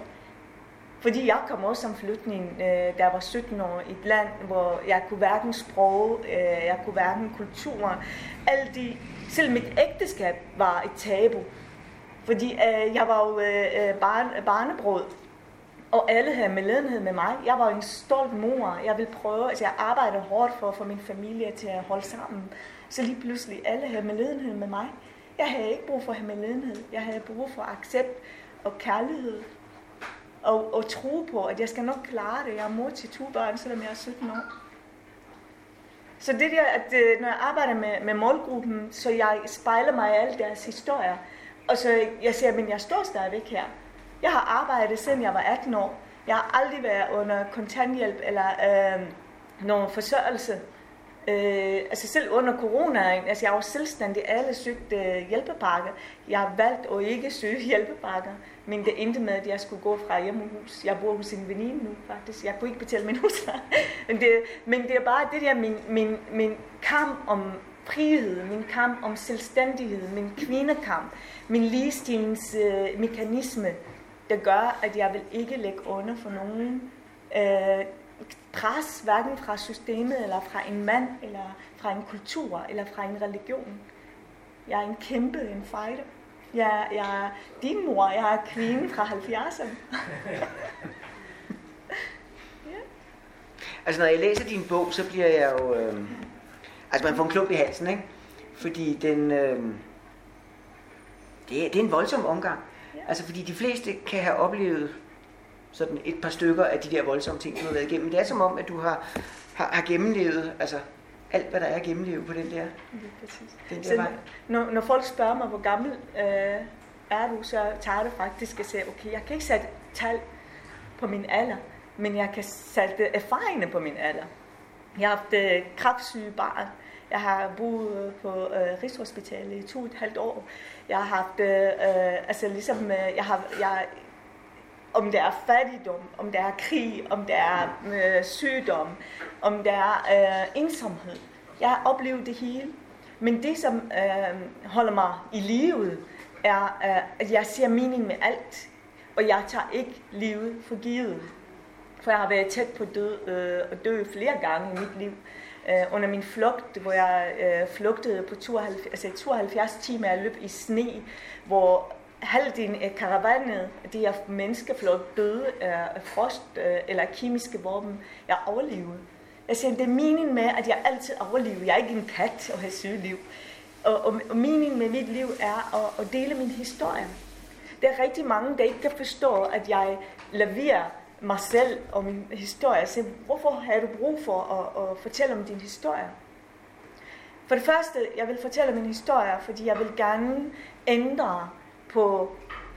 Fordi jeg kom også som flygtning, øh, da jeg var 17 år, i et land, hvor jeg kunne hverken sprog, øh, jeg kunne hverken kultur. Alle de, selv mit ægteskab var et tabu. Fordi øh, jeg var jo øh, øh barn, øh, barnebrød, og alle havde medledenhed med mig. Jeg var en stolt mor. Jeg ville prøve, altså jeg arbejdede hårdt for at få min familie til at holde sammen. Så lige pludselig alle havde medledenhed med mig. Jeg havde ikke brug for at have medledenhed. Jeg havde brug for accept og kærlighed. Og, og tro på, at jeg skal nok klare det. Jeg er mor til to børn, selvom jeg er 17 år. Så det der, at øh, når jeg arbejder med, med målgruppen, så jeg spejler mig i alle deres historier. Og så jeg siger, men jeg står stadigvæk her. Jeg har arbejdet, siden jeg var 18 år. Jeg har aldrig været under kontanthjælp eller øh, nogen forsørgelse. Øh, altså selv under corona, altså jeg var selvstændig, alle søgte hjælpepakker. Jeg har valgt at ikke søge hjælpepakker, men det endte med, at jeg skulle gå fra hjemmehus. hus. Jeg bor hos en veninde nu faktisk. Jeg kunne ikke betale min husleje. men, det, men det er bare det der, min, min, min kamp om frihed, min kamp om selvstændighed, min kvindekamp, min ligestillingsmekanisme, øh, der gør, at jeg vil ikke lægge under for nogen øh, pres, hverken fra systemet, eller fra en mand, eller fra en kultur, eller fra en religion. Jeg er en kæmpe, en fighter. Jeg, jeg er din mor, jeg er kvinden fra 70'erne. Altså når jeg læser din bog, så bliver jeg jo... Øh, altså man får en klump i halsen, ikke? Fordi den... Øh, det, er, det er en voldsom omgang. Ja. Altså fordi de fleste kan have oplevet sådan et par stykker af de der voldsomme ting, du har været igennem. Det er som om, at du har, har, har gennemlevet altså, alt, hvad der er at gennemleve på den der, den der Så vej. når, når folk spørger mig, hvor gammel øh, er du, så tager det faktisk at sige, okay, jeg kan ikke sætte tal på min alder, men jeg kan sætte erfaringerne på min alder. Jeg har haft øh, kraftsyge barn. Jeg har boet på øh, Rigshospitalet i to og et halvt år. Jeg har haft, øh, øh, altså ligesom, øh, jeg har, jeg, om det er fattigdom, om det er krig, om det er øh, sygdom, om det er øh, ensomhed. Jeg har oplevet det hele. Men det, som øh, holder mig i livet, er, øh, at jeg ser mening med alt. Og jeg tager ikke livet for givet. For jeg har været tæt på død, øh, at dø flere gange i mit liv. Øh, under min flugt, hvor jeg øh, flugtede på 72, altså 72 timer, jeg løb i sne, hvor halvdelen af karavanet, de her menneskeflok døde af frost øh, eller kemiske våben. Jeg overlevede. Jeg siger, det er meningen med, at jeg altid overlever. Jeg er ikke en kat og har syge liv. Og, og, og meningen med mit liv er at, at dele min historie. Der er rigtig mange, der ikke kan forstå, at jeg leverer mig selv og min historie. Så hvorfor har du brug for at, at fortælle om din historie? For det første, jeg vil fortælle min historie, fordi jeg vil gerne ændre på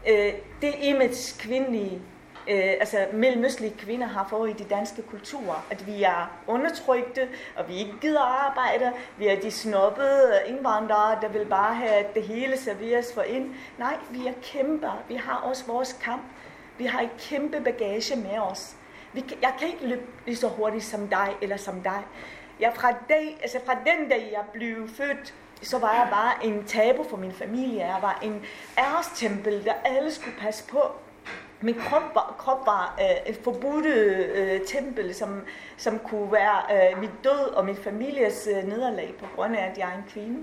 øh, det image, kvindelige, øh, altså mellemøstlige kvinder har fået i de danske kulturer. At vi er undertrykte, og vi ikke gider arbejde. Vi er de snobbede indvandrere, der vil bare have, at det hele serveres for ind. Nej, vi er kæmper. Vi har også vores kamp. Vi har et kæmpe bagage med os. Vi, jeg kan ikke løbe lige så hurtigt som dig eller som dig. Jeg fra, dag, altså fra den dag, jeg blev født, så var jeg bare en tabu for min familie. Jeg var en ærestempel, der alle skulle passe på. Min krop var, krop var øh, et forbudt øh, tempel, som, som kunne være øh, mit død og min families øh, nederlag på grund af, at jeg er en kvinde.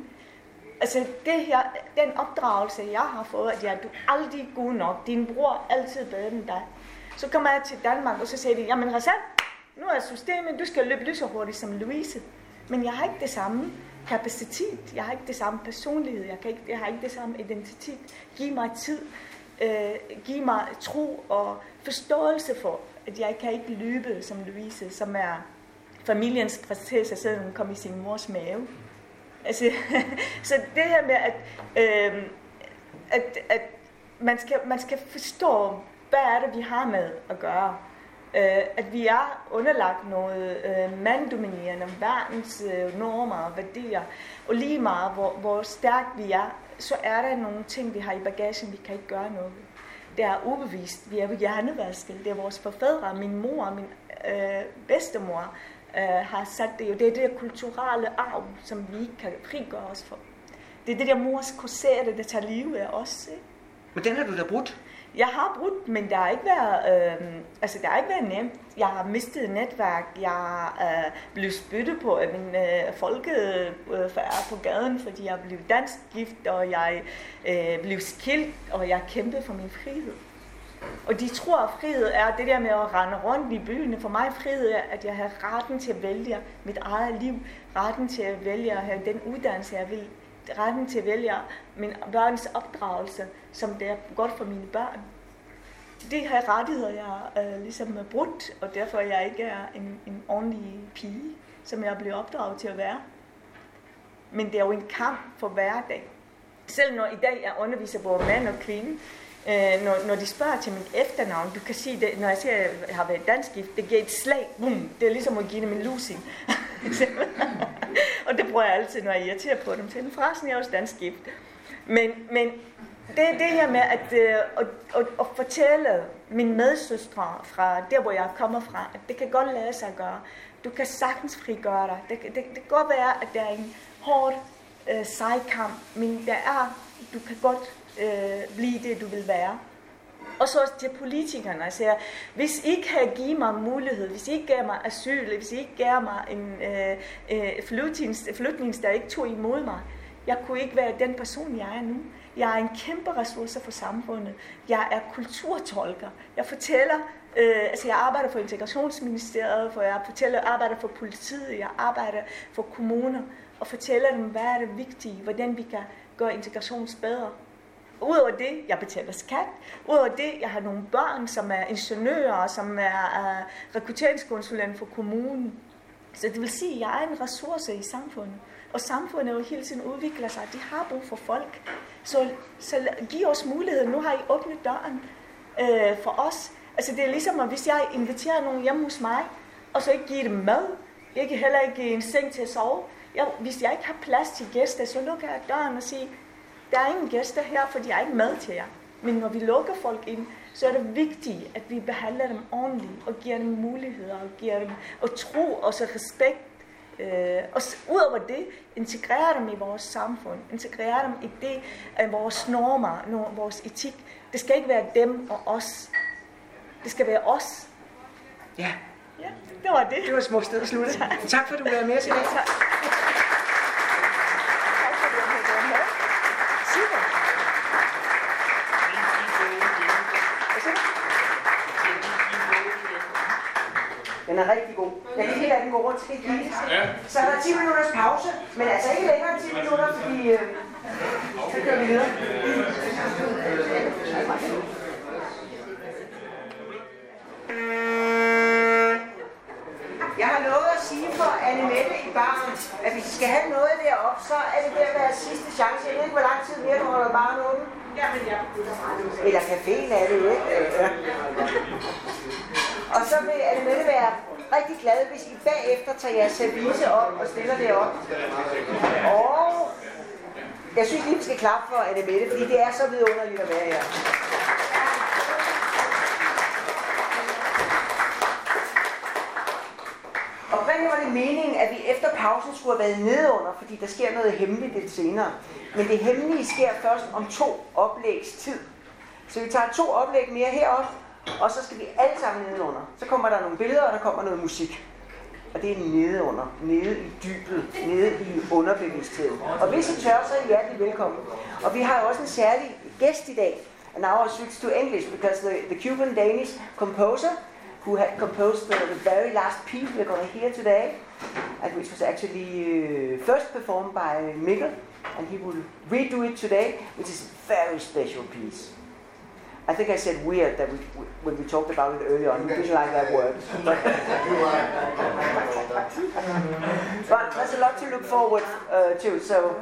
Altså det her, den opdragelse, jeg har fået, at jeg, du er aldrig god nok. Din bror er altid bedre end dig. Så kommer jeg til Danmark, og så siger de, jamen Rassan, nu er systemet, du skal løbe lige så hurtigt som Louise. Men jeg har ikke det samme kapacitet, jeg har ikke det samme personlighed, jeg, kan ikke, jeg har ikke det samme identitet. Giv mig tid, øh, giv mig tro og forståelse for, at jeg kan ikke løbe som Louise, som er familiens prinsesse, selvom hun kom i sin mors mave. Altså, så det her med, at, øh, at, at man, skal, man skal forstå, hvad er det, vi har med at gøre. Øh, at vi er underlagt noget øh, manddominerende verdens øh, normer og værdier. Og lige meget, hvor, hvor stærkt vi er, så er der nogle ting, vi har i bagagen, vi kan ikke gøre noget ved. Det er ubevist. Vi er hjernevasket. Det er vores forfædre, min mor min øh, bedstemor øh, har sat det jo. Det er det der kulturelle arv, som vi ikke kan frigøre os for. Det er det der mors korsette, der tager livet af os. Ikke? Men den har du da brudt. Jeg har brudt, men der har ikke været, øh, altså der har ikke været nemt. Jeg har mistet netværk. Jeg er øh, blevet spyttet på af min øh, folkefærd øh, på gaden, fordi jeg blev dansk gift, og jeg øh, blev skilt, og jeg kæmpede for min frihed. Og de tror, at frihed er det der med at rende rundt i byen. For mig frihed er, at jeg har retten til at vælge mit eget liv, retten til at vælge at have den uddannelse, jeg vil, retten til at vælge min børns opdragelse, som det er godt for mine børn. Det her rettigheder, jeg øh, ligesom er brudt, og derfor jeg ikke er en, en ordentlig pige, som jeg blev opdraget til at være. Men det er jo en kamp for hverdag. Selv når i dag jeg underviser både mand og kvinde, øh, når, når de spørger til mit efternavn, du kan sige det, når jeg siger, at jeg har været dansk gift, det giver et slag, boom, det er ligesom at give dem en lusing. og det bruger jeg altid, når jeg irriterer på dem. Så forresten, jeg er også dansk gift. Men, men det er det her med at, øh, at, at, at fortælle mine medsøstre fra der, hvor jeg kommer fra, at det kan godt lade sig gøre. Du kan sagtens frigøre dig. Det, det, det kan godt være, at der er en hård øh, sejkamp, men der er, du kan godt øh, blive det, du vil være. Og så også til politikerne. Jeg siger, hvis I kan give mig mulighed, hvis I ikke gav mig asyl, hvis I ikke gav mig en øh, øh, flytnings, flytnings, der ikke tog imod mig, jeg kunne ikke være den person, jeg er nu. Jeg er en kæmpe ressource for samfundet. Jeg er kulturtolker. Jeg fortæller, øh, altså jeg arbejder for integrationsministeriet, for jeg fortæller, arbejder for politiet, jeg arbejder for kommuner, og fortæller dem, hvad er det vigtige, hvordan vi kan gøre integration bedre. Udover det, jeg betaler skat. Udover det, jeg har nogle børn, som er ingeniører, som er uh, rekrutteringskonsulent for kommunen. Så det vil sige, at jeg er en ressource i samfundet. Og samfundet jo hele tiden udvikler sig. De har brug for folk. Så, så giv os mulighed. Nu har I åbnet døren øh, for os. Altså det er ligesom, at hvis jeg inviterer nogen hjem hos mig, og så ikke giver dem mad, Ikke heller ikke en seng til at sove. Jeg, hvis jeg ikke har plads til gæster, så lukker jeg døren og siger, der er ingen gæster her, for de har ikke mad til jer. Men når vi lukker folk ind, så er det vigtigt, at vi behandler dem ordentligt og giver dem muligheder og giver dem og tro og så respekt. Øh, og udover det, integrere dem i vores samfund, integrere dem i det af vores normer, no- vores etik. Det skal ikke være dem og os. Det skal være os. Ja, Ja, det var det. det var et smukt sted at slutte. Tak for, at du var med os i dag. Tak. Er rigtig god. Jeg kan lige lade den gå rundt til Gitte. Ja. Så er der 10 minutters pause, men altså ikke længere end 10 minutter, fordi øh, så kører vi videre. Glad, hvis I bagefter tager jeres service op og stiller det op. Og jeg synes lige, vi skal klappe for Anne Mette, fordi det er så vidunderligt at være her. Oprindeligt var det meningen, at vi efter pausen skulle have været nedunder, fordi der sker noget hemmeligt lidt senere. Men det hemmelige sker først om to oplægs tid. Så vi tager to oplæg mere herop, og så skal vi alle sammen nedenunder. Så kommer der nogle billeder, og der kommer noget musik. Og det er nedenunder, nede i dybet, nede i underbevidstheden. Og hvis I tør, så er I hjertelig velkommen. Og vi har jo også en særlig gæst i dag. And now I switch to English because the, the Cuban Danish composer who had composed the, the very last piece we're going to hear today, and which was actually uh, first performed by Mikkel, and he will redo it today, which is a very special piece. I think I said weird that we, when we talked about it earlier on. We didn't like that word. But, but there's a lot to look forward uh, to. So,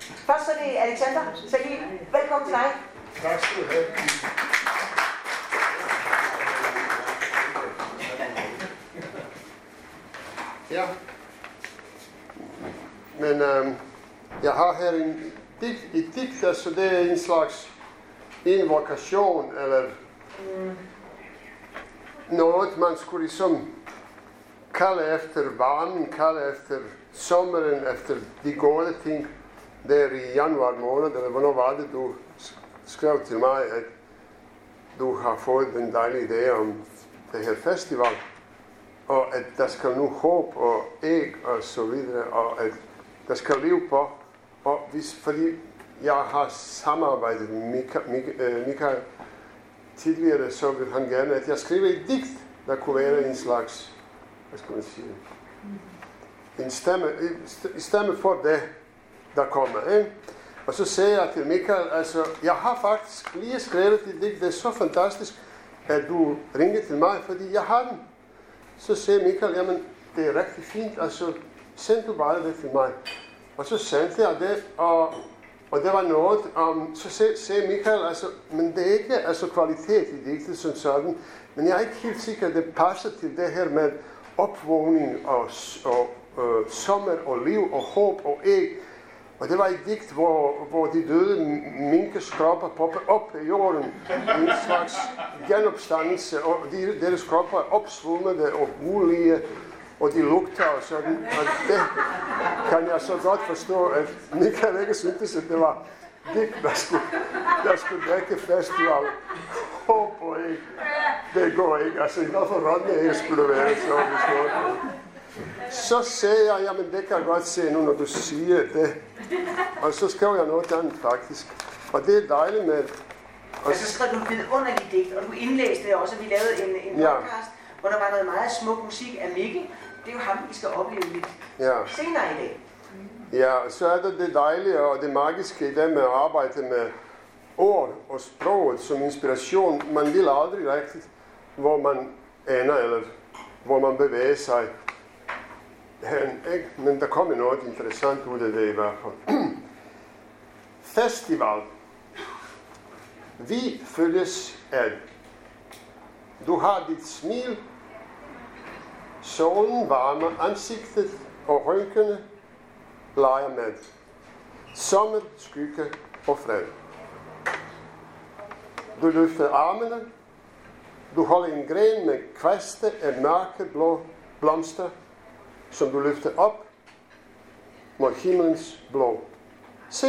først så det Alexander Sagil. Velkommen til dig. Tak skal du have. Ja. Men øhm, jeg har her en digt, et digt, altså det er en slags invokation, eller noget, man skulle ligesom kalde efter varmen, kalde efter sommeren, efter de gode ting, der i januar måned, eller hvornår var det, du skrev til mig, at du har fået den dejlige idé om det her festival, og at der skal nu håb og æg og så videre, og at der skal liv på. Og hvis, fordi jeg har samarbejdet med Mika, Mika, øh, tidligere, så vil han gerne, at jeg skriver et digt, der kunne være en slags, hvad skal man sige, en stemme, en stemme for det, der kommer. Ikke? Og så sagde jeg til Michael, altså, jeg har faktisk lige skrevet et digt, det er så fantastisk, at du ringede til mig, fordi jeg har den. Så sagde Michael, jamen, det er rigtig fint, altså, send du bare det til mig. Og så sendte jeg det, og, og det var noget om, så sagde, sagde Michael, altså, men det er ikke altså, kvalitet i digtet som sådan, men jeg er ikke helt sikker, at det passer til det her med opvågning og, og øh, sommer og liv og håb og æg. Og det var et digt, hvor, hvor de døde minkes kropper popper op i jorden. En slags genopstandelse, og de, deres kropper er opsvulmede og mulige, og de lugter og sådan. Og det kan jeg så godt forstå, at Michael ikke syntes, at det var digt, der skulle, der skulle dække festival. Håb og ikke. Det går ikke. Altså, hvorfor Rodney ikke skulle være så. Så sagde jeg, jamen det kan jeg godt se nu, når du siger det. Og så skrev jeg noget andet faktisk. Og det er dejligt med... Og så skrev du et vidunderligt digt, og du indlæste også, at vi lavede en, en Ja. podcast, hvor der var noget meget smuk musik af Mikkel. Det er jo ham, vi skal opleve lidt Ja, senere i dag. ja, så er der det dejlige og det magiske i det med at arbejde med ord og sproget som inspiration. Man vil aldrig rigtigt, hvor man ender, eller hvor man bevæger sig hen, ikke? Men der kommer noget interessant ud af det i hvert fald. Festival. Vi følges ad. Du har dit smil, Solen varmer ansigtet, og rynkene leger med. Sommer, skygge og fred. Du løfter armene. Du holder en gren med kviste af mørkeblå blomster, som du løfter op mod himlens blå. Se,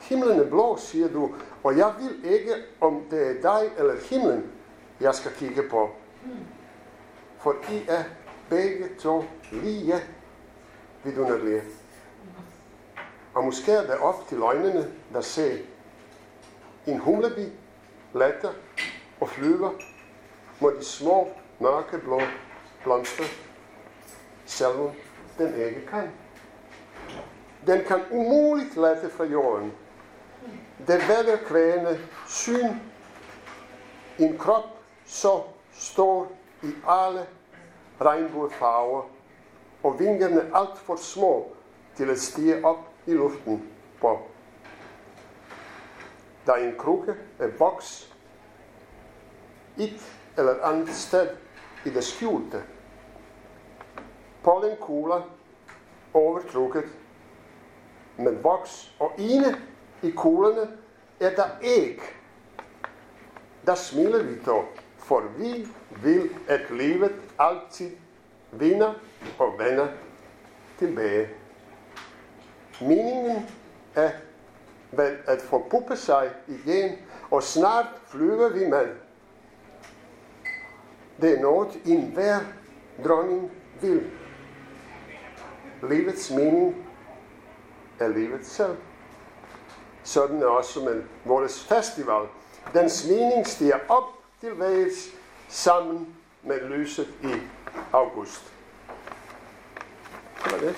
himlen er blå, siger du, og jeg vil ikke, om um det er dig eller himlen, jeg skal kigge på. Hmm. For I er begge to lige vidunderlige. Og måske er det op til øjnene, der ser en humlebi letter og flyver mod de små mørkeblå blomster, selvom den ikke kan. Den kan umuligt lette fra jorden. Det vælger kvægende syn. En krop så stor i alle regnbuefarver, og vingerne alt for små til at stige op i luften på. Der er en krukke en voks et eller andet sted i det skjulte. Pollenkugler overtrukket med voks, og inde i kuglerne er der æg. Der smiler vi dog, for vi vil, at livet altid vinder og vender tilbage. Meningen er vel at forpuppe sig igen, og snart flyver vi med. Det er noget en hver dronning vil. Livets mening er livet selv. Sådan er også med vores festival. Dens mening stiger op til vægs sammen med lyset i august. Det var det.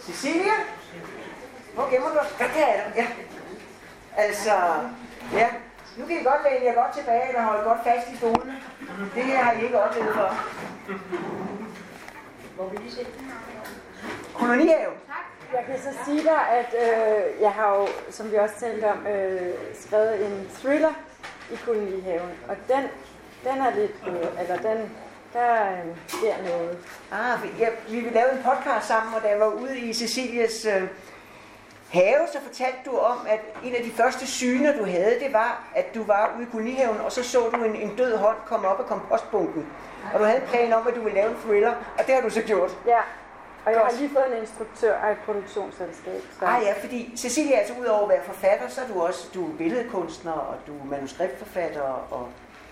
Cecilia? Hvor gemmer du? Ja, er. Ja. Altså, ja. Nu kan I godt læne jer godt tilbage eller holde godt fast i stolene. Det her har I ikke oplevet for. Hvor vil I se? Kolonihave. Jeg kan så sige dig, at øh, jeg har jo, som vi også talte om, øh, skrevet en thriller i kolonihaven. Og den, den er lidt, øh, eller den, der øh, sker noget. Ah, vi- ja, vi vil lave en podcast sammen, og da jeg var ude i Cecilias øh, have, så fortalte du om, at en af de første syner, du havde, det var, at du var ude i kolonihaven, og så så du en, en død hånd komme op af kompostbunken. Og du havde en plan om, at du ville lave en thriller, og det har du så gjort. Ja, og jeg har lige fået en instruktør af et produktionsselskab. Så. Ah ja, fordi Cecilia, altså udover at være forfatter, så er du også du er billedkunstner, og du er manuskriptforfatter, og,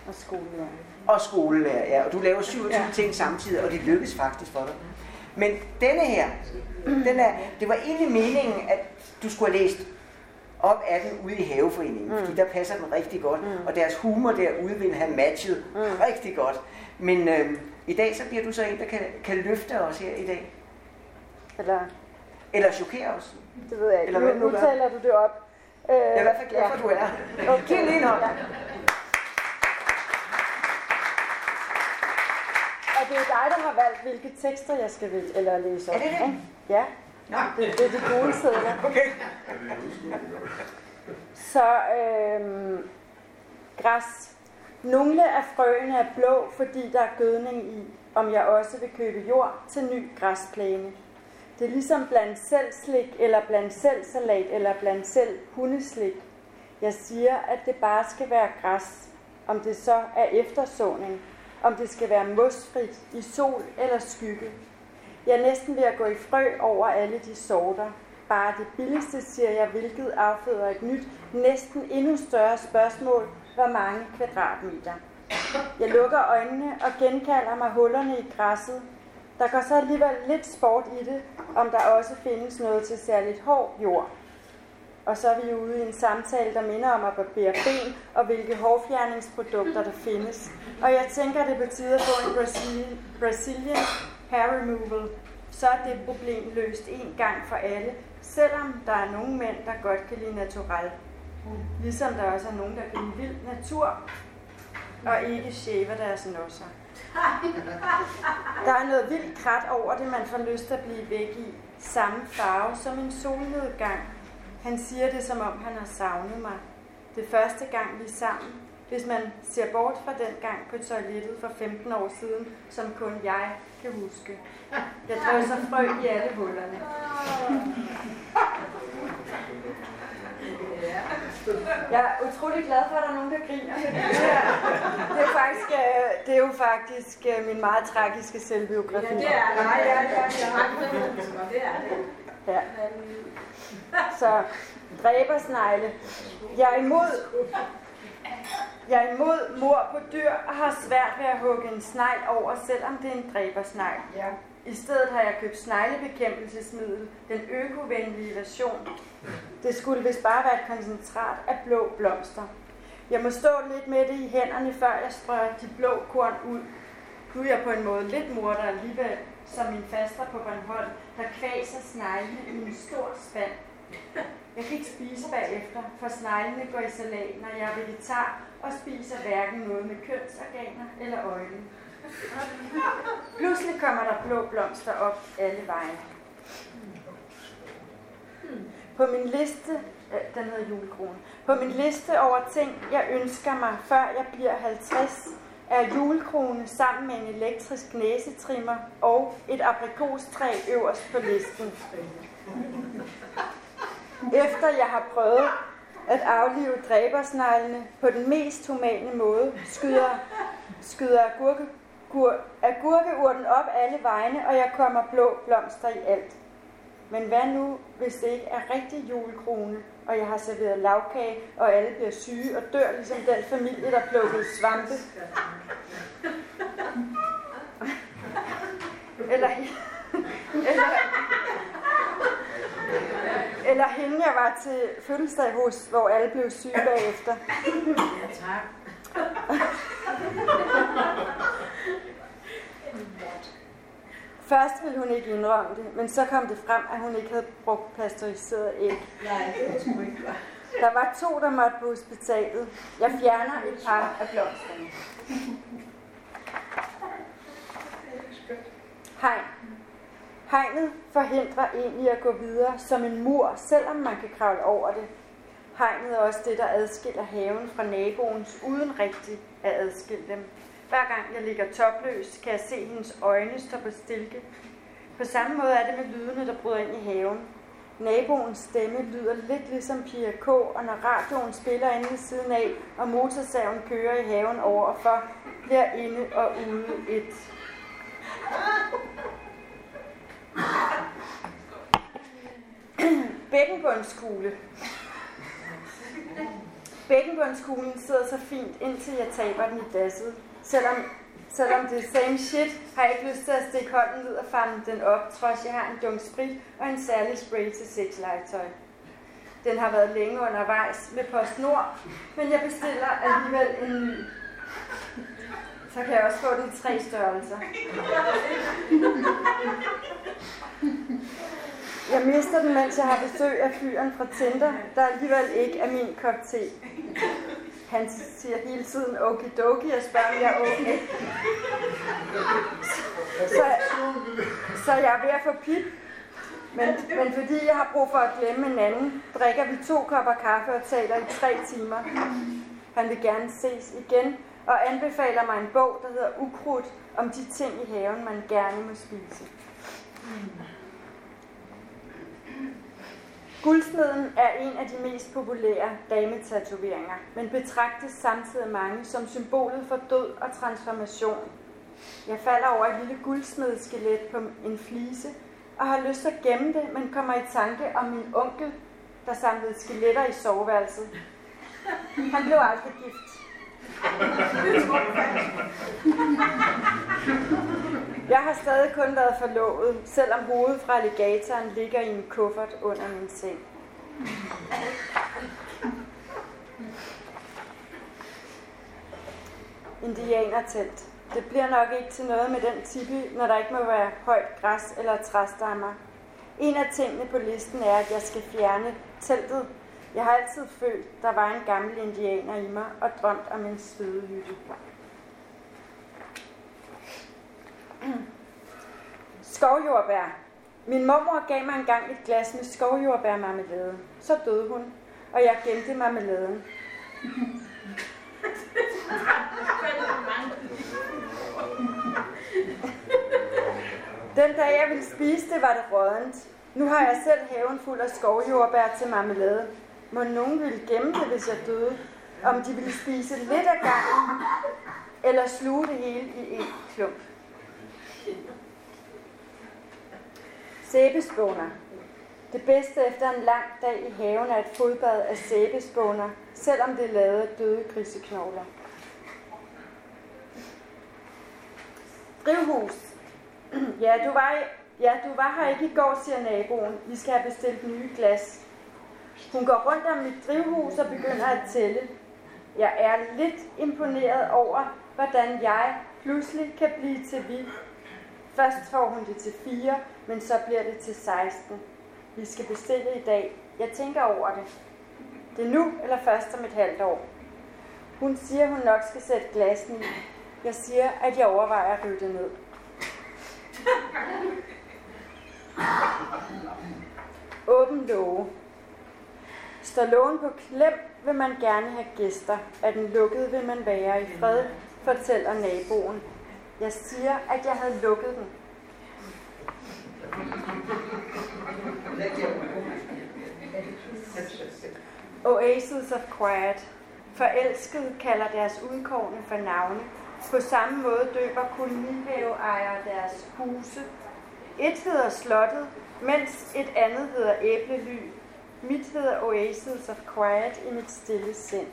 Og skolelærer. og skolelærer, ja. Og du laver 27 ja. ting samtidig, og det lykkes faktisk for dig. Men denne her, den er, det var egentlig meningen, at du skulle have læst op af den ude i haveforeningen, mm. fordi der passer den rigtig godt, mm. og deres humor derude vil have matchet mm. rigtig godt. Men øh, i dag så bliver du så en, der kan, kan løfte os her i dag, Eller, eller chokere os. det ved jeg ikke. Eller Nu, nu taler du det op. Øh, Jeg er i hvert fald glad for, at du er. Okay. Giv lige en hånd. Og det er dig, der har valgt, hvilke tekster jeg skal vælge, eller læse op. Er det det? Ja, Nå, det, det er de gode sædler. okay. Så øhm, græs. Nogle af frøene er blå, fordi der er gødning i, om jeg også vil købe jord til ny græsplæne. Det er ligesom blandt selv slik, eller blandt selv salat, eller blandt selv hundeslik. Jeg siger, at det bare skal være græs, om det så er eftersåning, om det skal være mosfrit, i sol eller skygge. Jeg er næsten ved at gå i frø over alle de sorter. Bare det billigste, siger jeg, hvilket afføder et nyt, næsten endnu større spørgsmål. Hvor mange kvadratmeter? Jeg lukker øjnene og genkalder mig hullerne i græsset. Der går så alligevel lidt sport i det, om der også findes noget til særligt hård jord. Og så er vi ude i en samtale, der minder om at barbere ben og hvilke hårfjerningsprodukter der findes. Og jeg tænker, det betyder at få en Brazilian hair removal. Så er det problem løst en gang for alle, selvom der er nogle mænd, der godt kan lide natural. Ligesom der også er nogen, der kan lide vild natur. og ikke shaver deres nosser. Der er noget vildt krat over det, man får lyst til at blive væk i. Samme farve som en solnedgang. Han siger det, som om han har savnet mig. Det første gang vi er sammen. Hvis man ser bort fra den gang på toilettet for 15 år siden, som kun jeg kan huske. Jeg drøser frø i alle hullerne. Jeg er utrolig glad for, at der er nogen, der griner. Det, er, faktisk, øh, det er jo faktisk øh, min meget tragiske selvbiografi. Ja, det er det. Ja, ja, ja. Det er det. Ja. Så dræbersnegle. Jeg er imod jeg er imod mor på dyr og har svært ved at hugge en snegl over, selvom det er en dræbersnegl. Ja. I stedet har jeg købt sneglebekæmpelsesmiddel, den økovenlige version. Det skulle vist bare være et koncentrat af blå blomster. Jeg må stå lidt med det i hænderne, før jeg sprøjer de blå korn ud. Nu er jeg på en måde lidt morder alligevel, som min faster på Bornholm, der kvaser sneglene i en stor spand. Jeg kan ikke spise bagefter, for sneglene går i salat, når jeg er vegetar og spiser hverken noget med kønsorganer eller øjne. Pludselig kommer der blå blomster op alle vejen. På min liste, øh, den hedder julekrone, på min liste over ting, jeg ønsker mig, før jeg bliver 50, er julekrone sammen med en elektrisk næsetrimmer og et aprikostræ øverst på listen. Efter jeg har prøvet at aflive dræbersneglene på den mest humane måde, skyder, skyder agurke, gur, agurkeurten op alle vegne, og jeg kommer blå blomster i alt. Men hvad nu, hvis det ikke er rigtig julekrone, og jeg har serveret lavkage, og alle bliver syge og dør, ligesom den familie, der plukkede svampe? Eller, eller, eller hende, jeg var til fødselsdag hos, hvor alle blev syge bagefter. Ja, tak. Først ville hun ikke indrømme det, men så kom det frem, at hun ikke havde brugt pasteuriseret æg. Nej, det er sgu ikke. Der var to, der måtte på hospitalet. Jeg fjerner et par af blomsterne. Hegn. Hegnet forhindrer en i at gå videre som en mur, selvom man kan kravle over det. Hegnet er også det, der adskiller haven fra naboens, uden rigtigt at adskille dem. Hver gang jeg ligger topløs, kan jeg se hendes øjne stå på stilke. På samme måde er det med lydene, der bryder ind i haven. Naboens stemme lyder lidt ligesom Pia K., og når radioen spiller inde ved siden af, og motorsaven kører i haven overfor, bliver inde og ude et. Bækkenbundskugle. Bækkenbundskuglen sidder så fint, indtil jeg taber den i dasset. Selvom, selvom det er same shit, har jeg ikke lyst til at stikke hånden ud og fange den op, trods jeg har en dunk sprit og en særlig spray til sexlegetøj. Den har været længe undervejs med PostNord, men jeg bestiller alligevel en ny. Så kan jeg også få de i tre størrelser. Jeg mister den, mens jeg har besøg af fyren fra Tinder, der alligevel ikke er min kop te. Han siger hele tiden okidoki og spørger, om jeg er okay. Så, så jeg er ved at få pip. Men, men fordi jeg har brug for at glemme en anden, drikker vi to kopper kaffe og taler i tre timer. Han vil gerne ses igen, og anbefaler mig en bog, der hedder Ukrudt, om de ting i haven, man gerne må spise. Guldsmeden er en af de mest populære dametatoveringer, men betragtes samtidig af mange som symbolet for død og transformation. Jeg falder over et lille guldsmedeskelet på en flise, og har lyst til at gemme det, men kommer i tanke om min onkel, der samlede skeletter i soveværelset. Han blev aldrig gift. Jeg har stadig kun været forlovet, selvom hovedet fra alligatoren ligger i en kuffert under min seng. Indianertelt. Det bliver nok ikke til noget med den tipi, når der ikke må være højt græs eller træstammer. En af tingene på listen er, at jeg skal fjerne teltet, jeg har altid følt, der var en gammel indianer i mig og drømt om en svedehytte. Skovjordbær. Min mormor gav mig engang et glas med skovjordbærmarmelade. Så døde hun, og jeg gemte marmeladen. Den dag jeg ville spise det, var det rådent. Nu har jeg selv haven fuld af skovjordbær til marmelade. Må nogen ville gemme det, hvis jeg døde? Om de ville spise lidt af gangen, eller sluge det hele i en klump. Sæbespåner. Det bedste efter en lang dag i haven er et fodbad af sæbespåner, selvom det er lavet af døde griseknogler. Drivhus. Ja, du var, ja, du var her ikke i går, siger naboen. Vi skal have bestilt nye glas. Hun går rundt om mit drivhus og begynder at tælle. Jeg er lidt imponeret over, hvordan jeg pludselig kan blive til vi. Først får hun det til 4, men så bliver det til 16. Vi skal bestille i dag. Jeg tænker over det. Det er nu eller først om et halvt år. Hun siger, hun nok skal sætte glassen i. Jeg siger, at jeg overvejer at ryge ned. Åben låge. Står lågen på klem, vil man gerne have gæster. Er den lukket, vil man være i fred, fortæller naboen. Jeg siger, at jeg havde lukket den. Oasis of Quiet. Forelskede kalder deres udkårne for navne. På samme måde døber kolonihaveejere deres huse. Et hedder Slottet, mens et andet hedder Æblely. Mit hedder Oasis of Quiet i mit stille sind.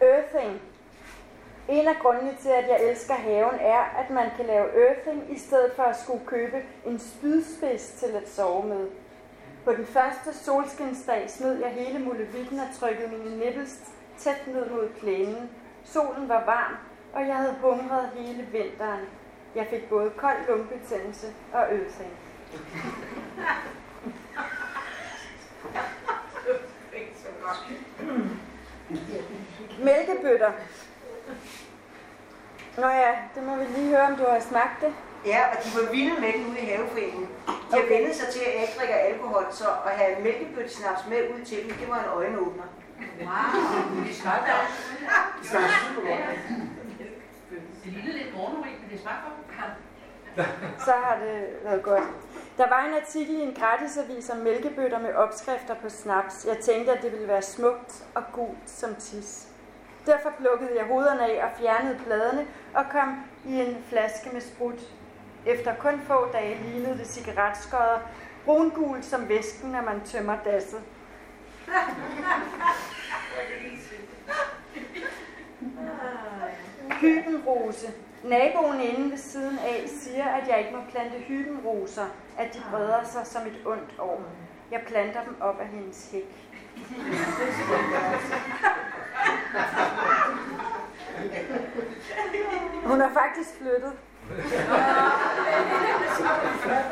Earthing. En af grundene til, at jeg elsker haven, er, at man kan lave earthing i stedet for at skulle købe en spydspids til at sove med. På den første solskinsdag smed jeg hele mulevitten og trykkede mine nipples tæt ned mod plænen. Solen var varm, og jeg havde hungret hele vinteren. Jeg fik både kold lungebetændelse og øsing. Mælkebøtter. Nå ja, det må vi lige høre, om du har smagt det. Ja, og de var vilde med det ude i haveforeningen. De har vendt sig til at ikke drikke alkohol, så at have mælkebøttesnaps med ud til dem, det var en øjenåbner. Wow, det smager godt. Det smager super godt. Det ligner lidt morgenurin, men det smager godt. Så har det været godt. Der var en artikel i en gratisavis om mælkebøtter med opskrifter på snaps. Jeg tænkte, at det ville være smukt og gult som tis. Derfor plukkede jeg hovederne af og fjernede bladene og kom i en flaske med sprut. Efter kun få dage lignede det cigaretskodder, brungul som væsken, når man tømmer dasset. Hybenrose. Naboen inde ved siden af siger, at jeg ikke må plante hybenroser, at de breder sig som et ondt år. Jeg planter dem op af hendes hæk. Hun har faktisk flyttet.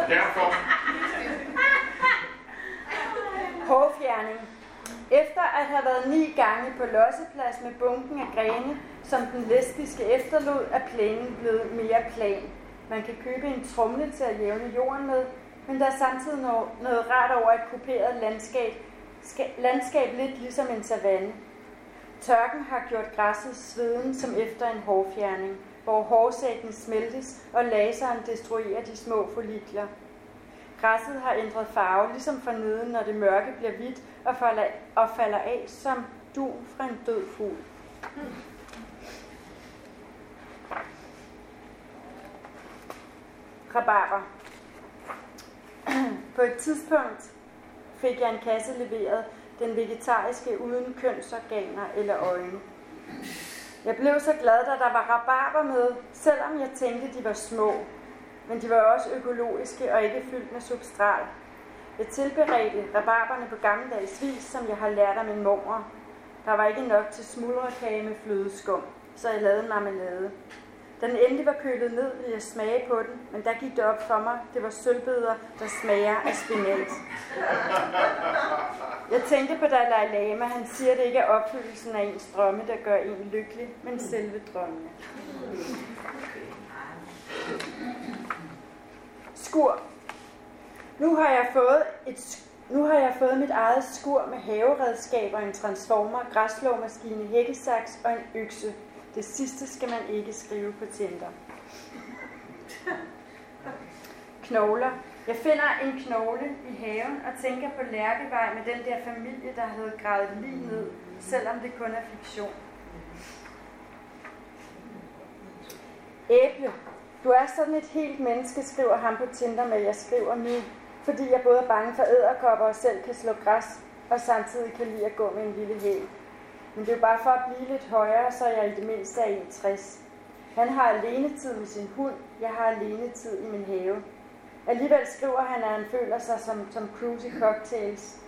Derfor. Hårfjerning. Efter at have været ni gange på losseplads med bunken af grene, som den lesbiske efterlod, er plænen blevet mere plan. Man kan købe en trumle til at jævne jorden med, men der er samtidig noget, noget rart over et kuperet landskab, ska, landskab lidt ligesom en savanne. Tørken har gjort græsset sveden som efter en hårfjerning, hvor hårsækken smeltes og laseren destruerer de små follikler. Græsset har ændret farve, ligesom for neden, når det mørke bliver hvidt og falder, og falder af som dun fra en død fugl. Rabarber. På et tidspunkt fik jeg en kasse leveret, den vegetariske uden kønsorganer eller øjne. Jeg blev så glad, da der var rabarber med, selvom jeg tænkte, de var små. Men de var også økologiske og ikke fyldt med substrat. Jeg tilberedte rabarberne på gammeldags vis, som jeg har lært af min mor. Der var ikke nok til smuldrekage med flødeskum, så jeg lavede en marmelade. Da den endelig var kølet ned, ville jeg smage på den, men der gik det op for mig, det var sølvbøder, der smager af spinat. Jeg tænkte på Dalai Lama, han siger, at det ikke er opfyldelsen af ens drømme, der gør en lykkelig, men selve drømmene. Skur. Nu har jeg fået et nu har jeg fået mit eget skur med haveredskaber, en transformer, græsslåmaskine, hækkesaks og en økse. Det sidste skal man ikke skrive på Tinder. Knogler. Jeg finder en knogle i haven og tænker på Lærkevej med den der familie, der havde gravet lige ned, selvom det kun er fiktion. Æble. Du er sådan et helt menneske, skriver han på Tinder med, jeg skriver nu, fordi jeg både er bange for æderkopper og selv kan slå græs, og samtidig kan lide at gå med en lille hæl. Men det er bare for at blive lidt højere, så jeg i det mindste er 61. Han har alenetid med sin hund, jeg har alenetid i min have. Alligevel skriver han, at han føler sig som Tom Cruise i cocktails.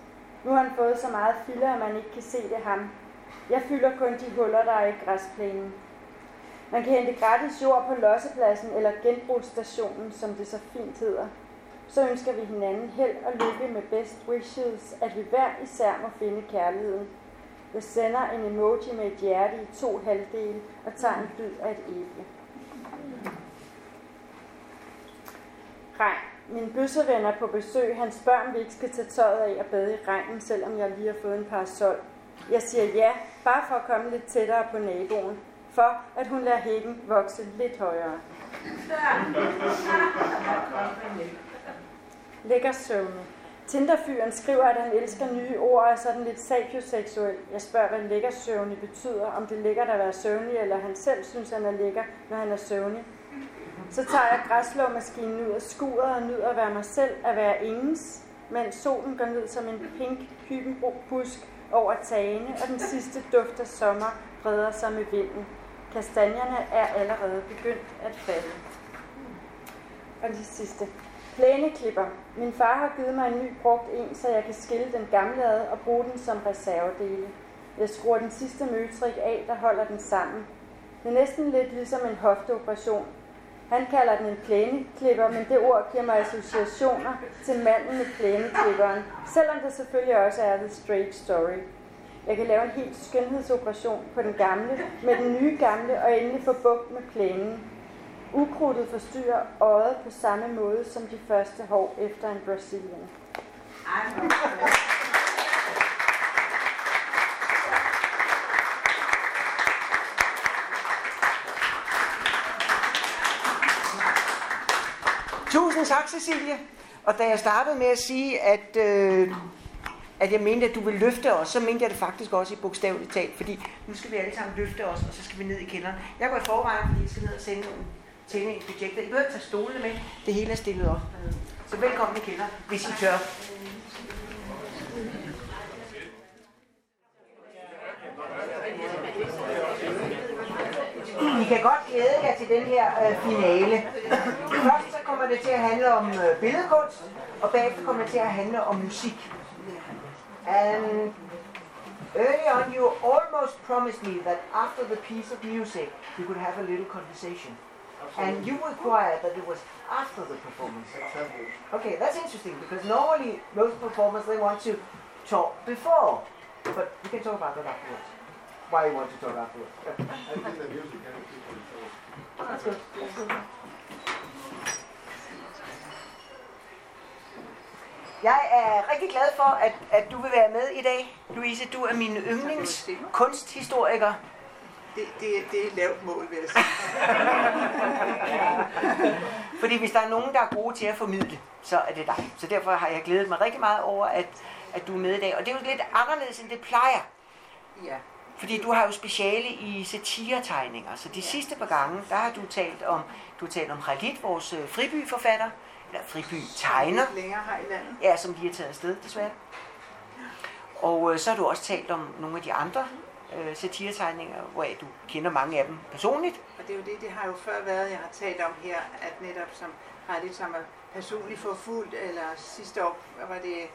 Nu har han fået så meget filler, at man ikke kan se det ham. Jeg fylder kun de huller, der er i græsplænen. Man kan hente gratis jord på lossepladsen eller genbrugsstationen, som det så fint hedder. Så ønsker vi hinanden held og lykke med best wishes, at vi hver især må finde kærligheden. Jeg sender en emoji med et hjerte i to halvdele og tager en bid af et æble. Regn. Min bøsseven er på besøg. Han spørger, om vi ikke skal tage tøjet af og bade i regnen, selvom jeg lige har fået en parasol. Jeg siger ja, bare for at komme lidt tættere på naboen for at hun lader hækken vokse lidt højere. Lækker søvne. Tinderfyren skriver, at han elsker nye ord og er sådan lidt sapioseksuel. Jeg spørger, hvad lækker søvnig betyder, om det er lækkert at være søvnig, eller han selv synes, han er lækker, når han er søvnig. Så tager jeg græsslåmaskinen ud af skuret og nyder at være mig selv, at være ingens, mens solen går ned som en pink hybenbusk over tagene, og den sidste duft af sommer breder sig med vinden. Kastanjerne er allerede begyndt at falde. Og det sidste. Plæneklipper. Min far har givet mig en ny brugt en, så jeg kan skille den gamle ad og bruge den som reservedele. Jeg skruer den sidste møtrik af, der holder den sammen. Det er næsten lidt ligesom en hofteoperation. Han kalder den en plæneklipper, men det ord giver mig associationer til manden med plæneklipperen, selvom det selvfølgelig også er The Straight Story. Jeg kan lave en helt skønhedsoperation på den gamle, med den nye gamle, og endelig få bugt med plænen. Ukrudtet forstyrrer øjet på samme måde som de første hår efter en Brazilian. Tusind tak, Cecilie. Og da jeg startede med at sige, at øh, at jeg mente, at du ville løfte os, så mente jeg det faktisk også i bogstaveligt talt, fordi nu skal vi alle sammen løfte os, og så skal vi ned i kælderen. Jeg går i forvejen, fordi jeg skal ned og sende nogle tænde en projekter. I behøver tage stolene med, det hele er stillet op. Så velkommen i kælderen, hvis I tør. I kan godt glæde jer til den her øh, finale. Først så kommer det til at handle om øh, billedkunst, og bagefter kommer det til at handle om musik. And early on you almost promised me that after the piece of music we could have a little conversation. And you required that it was after the performance. Okay, that's interesting because normally most performers they want to talk before. But we can talk about that afterwards. Why you want to talk afterwards. I think the music can That's good. That's good. Jeg er rigtig glad for, at, at du vil være med i dag. Louise, du er min yndlings kunsthistoriker. Det, det, det er et lavt mål, vil jeg sige. Fordi hvis der er nogen, der er gode til at formidle, så er det dig. Så derfor har jeg glædet mig rigtig meget over, at, at du er med i dag. Og det er jo lidt anderledes, end det plejer. Ja. Fordi du har jo speciale i satiretegninger. Så de sidste par gange, der har du talt om, du har talt om Khalid, vores øh, fribyforfatter, eller friby tegner. Længere her i landet. Ja, som lige er taget afsted, desværre. Og øh, så har du også talt om nogle af de andre øh, satiretegninger, hvor du kender mange af dem personligt. Og det er jo det, det har jo før været, jeg har talt om her, at netop som har lidt som er personligt forfulgt, eller sidste år var det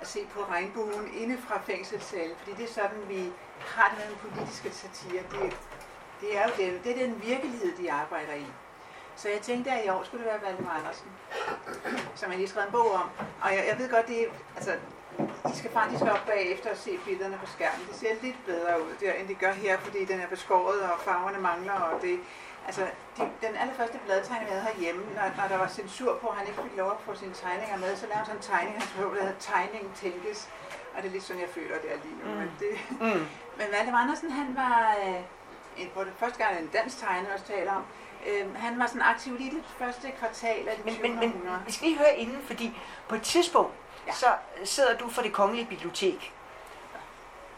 at se på regnbuen inde fra fængselscellen, fordi det er sådan, vi har det med den politiske satire. Det Det er jo den, det er den virkelighed, de arbejder i. Så jeg tænkte, at i år skulle det være Valdemar Andersen, som jeg lige skrevet en bog om. Og jeg, jeg ved godt, det er, altså, i skal faktisk op bagefter og se billederne på skærmen. Det ser lidt bedre ud der, end det gør her, fordi den er beskåret, og farverne mangler, og det, Altså, de, den allerførste bladtegning, jeg havde herhjemme, når, når der var censur på, at han ikke fik lov at få sine tegninger med, så lavede han sådan en tegning, han skrev, der hedder Tegningen tænkes. Og det er lidt sådan, jeg føler det er lige nu. Mm. Men, det, Mm. men Valdemar Andersen, han var, øh, en, på det første gang en dansk tegner også taler om, øh, han var sådan aktiv lige det første kvartal af det Men, 20. men, men vi skal lige høre inden, fordi på et tidspunkt, Ja. så sidder du for det kongelige bibliotek,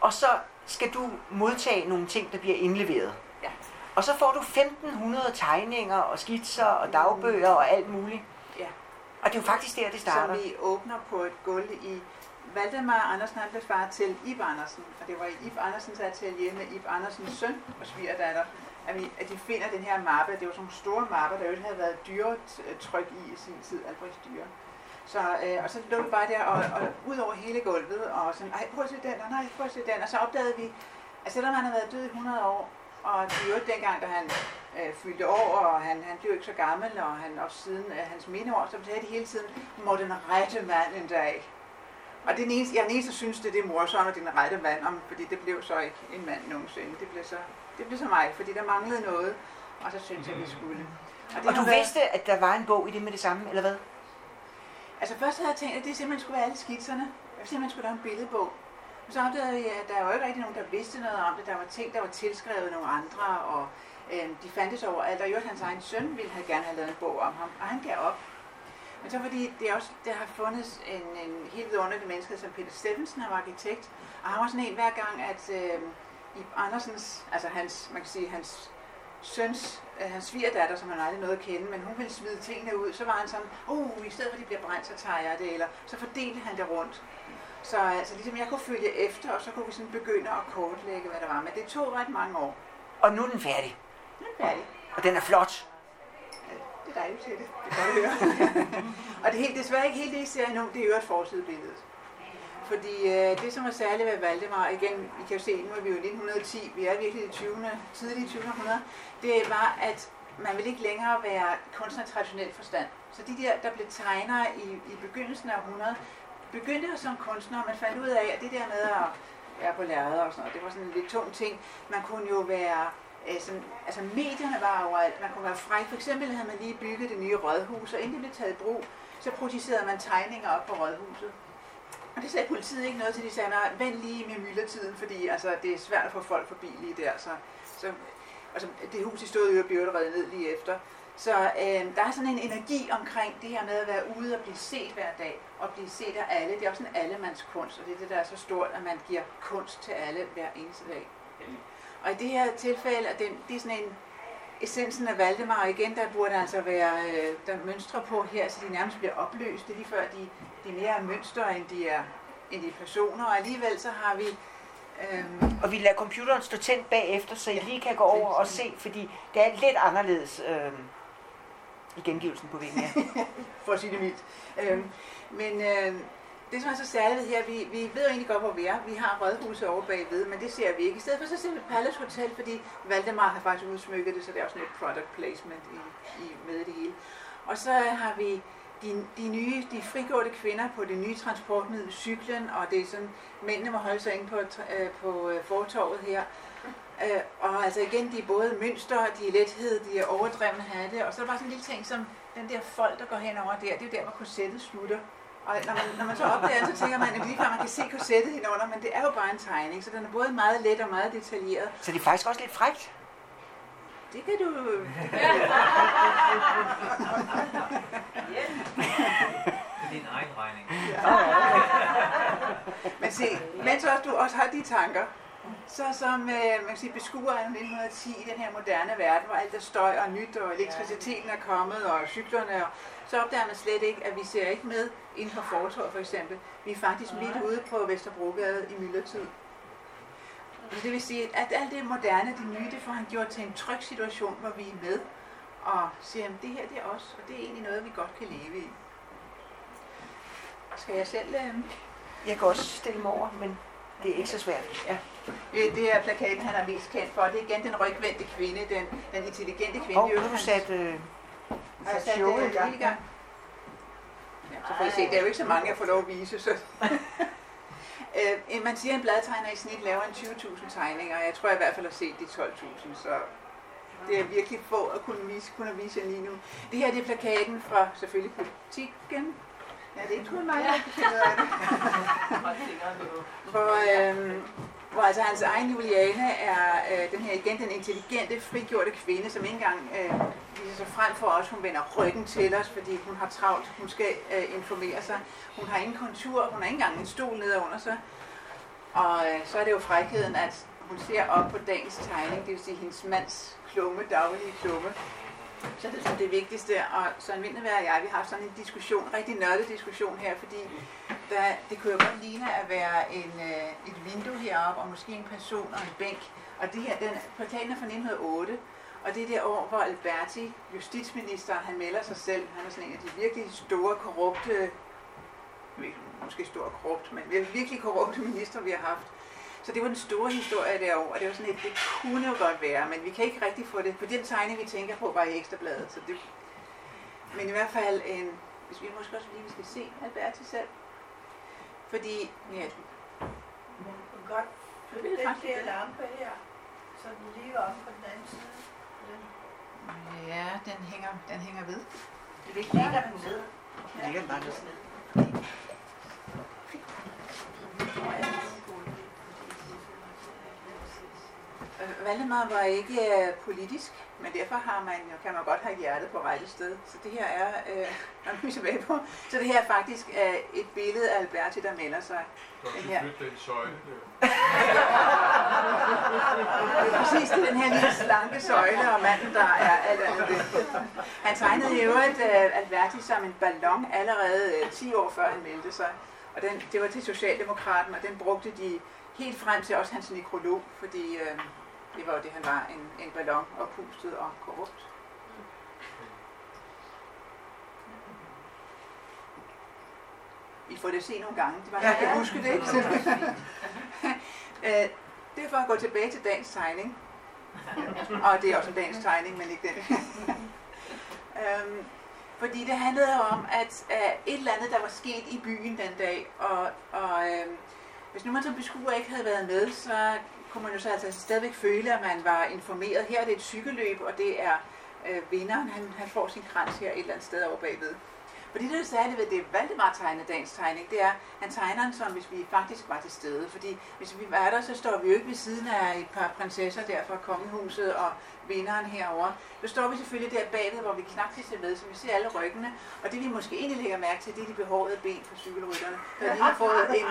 og så skal du modtage nogle ting, der bliver indleveret. Ja. Og så får du 1500 tegninger og skitser og dagbøger og alt muligt. Ja. Og det er jo faktisk der, det starter. Som vi åbner på et gulv i Valdemar Andersen, han blev far til Ib Andersen, og det var i Ib Andersens atelier med Ib Andersens søn og svigerdatter, at, vi, at de finder den her mappe. Det var sådan nogle store mapper, der jo havde været dyretryk i i sin tid, Albrecht Dyre. Så, øh, og så lå vi bare der og, og ud over hele gulvet, og sådan, ej, prøv at se den, og nej, prøv at se den. Og så opdagede vi, at selvom han havde været død i 100 år, og det var jo dengang, da han øh, fyldte år, og han, han blev ikke så gammel, og han også siden øh, hans mindeår, så sagde de hele tiden, må den rette mand en dag. Og det er den eneste, jeg er den eneste, synes, det er det morsomme, at det er den rette mand, om, fordi det blev så ikke en mand nogensinde. Det blev så, det blev så mig, fordi der manglede noget, og så synes jeg, vi skulle. det Og du været- vidste, at der var en bog i det med det samme, eller hvad? Altså først havde jeg tænkt, at det simpelthen skulle være alle skitserne. Jeg simpelthen skulle lave en billedbog. Men så opdagede jeg, at der var jo ikke rigtig nogen, der vidste noget om det. Der var ting, der var tilskrevet nogle andre, og øh, de fandtes overalt. Og jo, hans egen søn ville have gerne have lavet en bog om ham, og han gav op. Men så fordi det også, der har fundet en, en helt vidunderlig menneske, som Peter Steffensen, han var arkitekt. Og han var sådan en hver gang, at øh, i Andersens, altså hans, man kan sige, hans søns, øh, hans svigerdatter, som han aldrig nåede at kende, men hun ville smide tingene ud, så var han sådan, uh, i stedet for at de bliver brændt, så tager jeg det, eller så fordelte han det rundt. Så altså, ligesom jeg kunne følge efter, og så kunne vi sådan begynde at kortlægge, hvad der var. Men det tog ret mange år. Og nu er den færdig. Nu er den færdig. Og den er flot. Det er dejligt til det. Det kan du høre. og det er helt, desværre ikke helt det, I ser endnu, det er jo et forsidebilledet. Fordi øh, det, som er særligt ved Valdemar, igen, I kan jo se, nu er vi jo i 1910, vi er virkelig i 20. tidlige 20. århundrede, det var, at man ville ikke længere være kunstner i traditionel forstand. Så de der, der blev tegnere i, i begyndelsen af århundredet, begyndte jo som kunstner, og man fandt ud af, at det der med at være på lærred og sådan noget, det var sådan en lidt tung ting. Man kunne jo være, øh, sådan, altså medierne var overalt, man kunne være fræk. For eksempel havde man lige bygget det nye rådhus, og inden det blev taget i brug, så producerede man tegninger op på rådhuset. Og det sagde politiet ikke noget til, de sagde, nej, vent lige med myldretiden, fordi altså, det er svært at få folk forbi lige der. Så, så altså, det hus, de stod i, og blev reddet ned lige efter. Så øh, der er sådan en energi omkring det her med at være ude og blive set hver dag, og blive set af alle. Det er også en allemandskunst, og det er det, der er så stort, at man giver kunst til alle hver eneste dag. Og i det her tilfælde, at det, det er sådan en essensen af Valdemar, og igen, der burde altså være øh, der er mønstre på her, så de nærmest bliver opløst. Det er lige før, de, de mere er mønstre, end de er, end de er personer, og alligevel så har vi øhm, Og vi lader computeren stå tændt bagefter, så I lige kan gå over og se, fordi det er lidt anderledes øh, i gengivelsen på her. for at sige det mildt. Øhm, men øh, det, som er så særligt her, vi, vi ved jo egentlig godt, hvor vi er. Vi har rådhuset over bagved, men det ser vi ikke. I stedet for så ser vi Palace Hotel, fordi Valdemar har faktisk udsmykket det, så det er også sådan et product placement i, i, med det hele. Og så har vi de, de nye, de frigjorte kvinder på det nye transportmiddel, cyklen, og det er sådan, mændene må holde sig inde på, øh, på øh, fortorvet her. Øh, og altså igen, de er både mønster, de er lethed, de er overdrevne hatte, og så er der bare sådan en lille ting som den der folk, der går hen over der, det er jo der, hvor korsettet slutter. Og når man, når man så opdager, så tænker man, at lige før man kan se korsettet henover, men det er jo bare en tegning, så den er både meget let og meget detaljeret. Så det er faktisk også lidt frækt. Det kan du... Det er din egen regning. Men se, mens også du også har de tanker, så som øh, man kan sige, beskuer af 1910 i den her moderne verden, hvor alt er støj og nyt, og elektriciteten er kommet, og cyklerne, og så opdager man slet ikke, at vi ser ikke med inden for fortorvet for eksempel. Vi er faktisk midt ude på Vesterbrogade i myldretid. Det vil sige, at alt det moderne, det nye, det får han gjort til en tryg situation, hvor vi er med, og siger, at det her det er os, og det er egentlig noget, vi godt kan leve i. Skal jeg selv... Øh... Jeg kan også stille mig over, men det er ikke så svært. Ja. Øh, Det er plakaten, han er mest kendt for. Det er igen den rygvendte kvinde, den, den intelligente kvinde. Og er nu har du sat, øh, sat sat showet det i gang. gang? Ja, så får I se, det er jo ikke så mange, jeg får lov at vise. Så. øh, man siger, at en bladtegner i snit laver en 20.000 tegninger, og jeg tror jeg i hvert fald har set de 12.000, så det er virkelig få at kunne vise, kunne vise jer lige nu. Det her det er plakaten fra selvfølgelig politikken. Ja, det er ikke kun mig, der finde ud af det. Hvor, øhm, hvor altså hans egen Juliane er øh, den her igen den intelligente, frigjorte kvinde, som ikke engang øh, viser sig frem for os. Hun vender ryggen til os, fordi hun har travlt. Hun skal øh, informere sig. Hun har ingen kontur. Hun har ikke engang en stol nede under sig. Og øh, så er det jo frækheden, at hun ser op på dagens tegning, det vil sige hendes mands klumme, daglige klumme. Så det er det vigtigste, og Søren Vinterberg og jeg, vi har haft sådan en diskussion, rigtig nørdet diskussion her, fordi der, det kunne jo godt ligne at være en, øh, et vindue heroppe, og måske en person og en bænk. Og det her, den plakaten er fra 1908, og det er det år, hvor Alberti, justitsminister, han melder sig selv. Han er sådan en af de virkelig store, korrupte, måske stor korrupt, men virkelig korrupte minister, vi har haft. Så det var den store historie derovre, og det var sådan et, det kunne jo godt være, men vi kan ikke rigtig få det. På den tegning, vi tænker på, var i ekstrabladet. Så det, men i hvert fald en, hvis vi måske også lige vi skal se Alberti selv. Fordi, ja, Man kan godt flytte den faktisk der lampe her, så den ligger om på den anden side. Den ja, den hænger, den hænger ved. Det ligger den ned. Det ligger den bare ned. Valdemar var ikke øh, politisk, men derfor har man, jo- kan man godt have hjertet på rette sted. Så det her er, øh, når vi er tilbage på, så det her er faktisk øh, et billede af Alberti, der melder sig. Den her. flytte den søjle Det er præcis det, den her lille slanke søjle og manden, der er alt andet det. Han tegnede i øvrigt uh, Alberti som en ballon allerede uh, 10 år før han meldte sig. Og den, det var til Socialdemokraten, og den brugte de helt frem til også hans nekrolog, fordi uh, det var jo det, han var, en, en ballon oppustet og korrupt. I får det se nogle gange. Det var, jeg kan huske det. Øh, det er for at gå tilbage til dagens tegning. Og det er også en dagens tegning, men ikke den. øhm, fordi det handlede om, at uh, et eller andet, der var sket i byen den dag, og, og øhm, hvis nu man som beskuer ikke havde været med, så kunne man jo så altså stadigvæk føle, at man var informeret. Her er det et cykelløb, og det er øh, vinderen, han, han får sin krans her et eller andet sted over bagved. Fordi det, der er særligt ved det, Valdemar tegner dagens tegning, det er, at han tegner den som, hvis vi faktisk var til stede. Fordi hvis vi var der, så står vi jo ikke ved siden af et par prinsesser der fra kongehuset og vinderen herover. Nu står vi selvfølgelig der bagved, hvor vi knap kan med, så vi ser alle ryggene. Og det vi måske egentlig lægger mærke til, det er de behårede ben på cykelrytterne, der lige har fået en,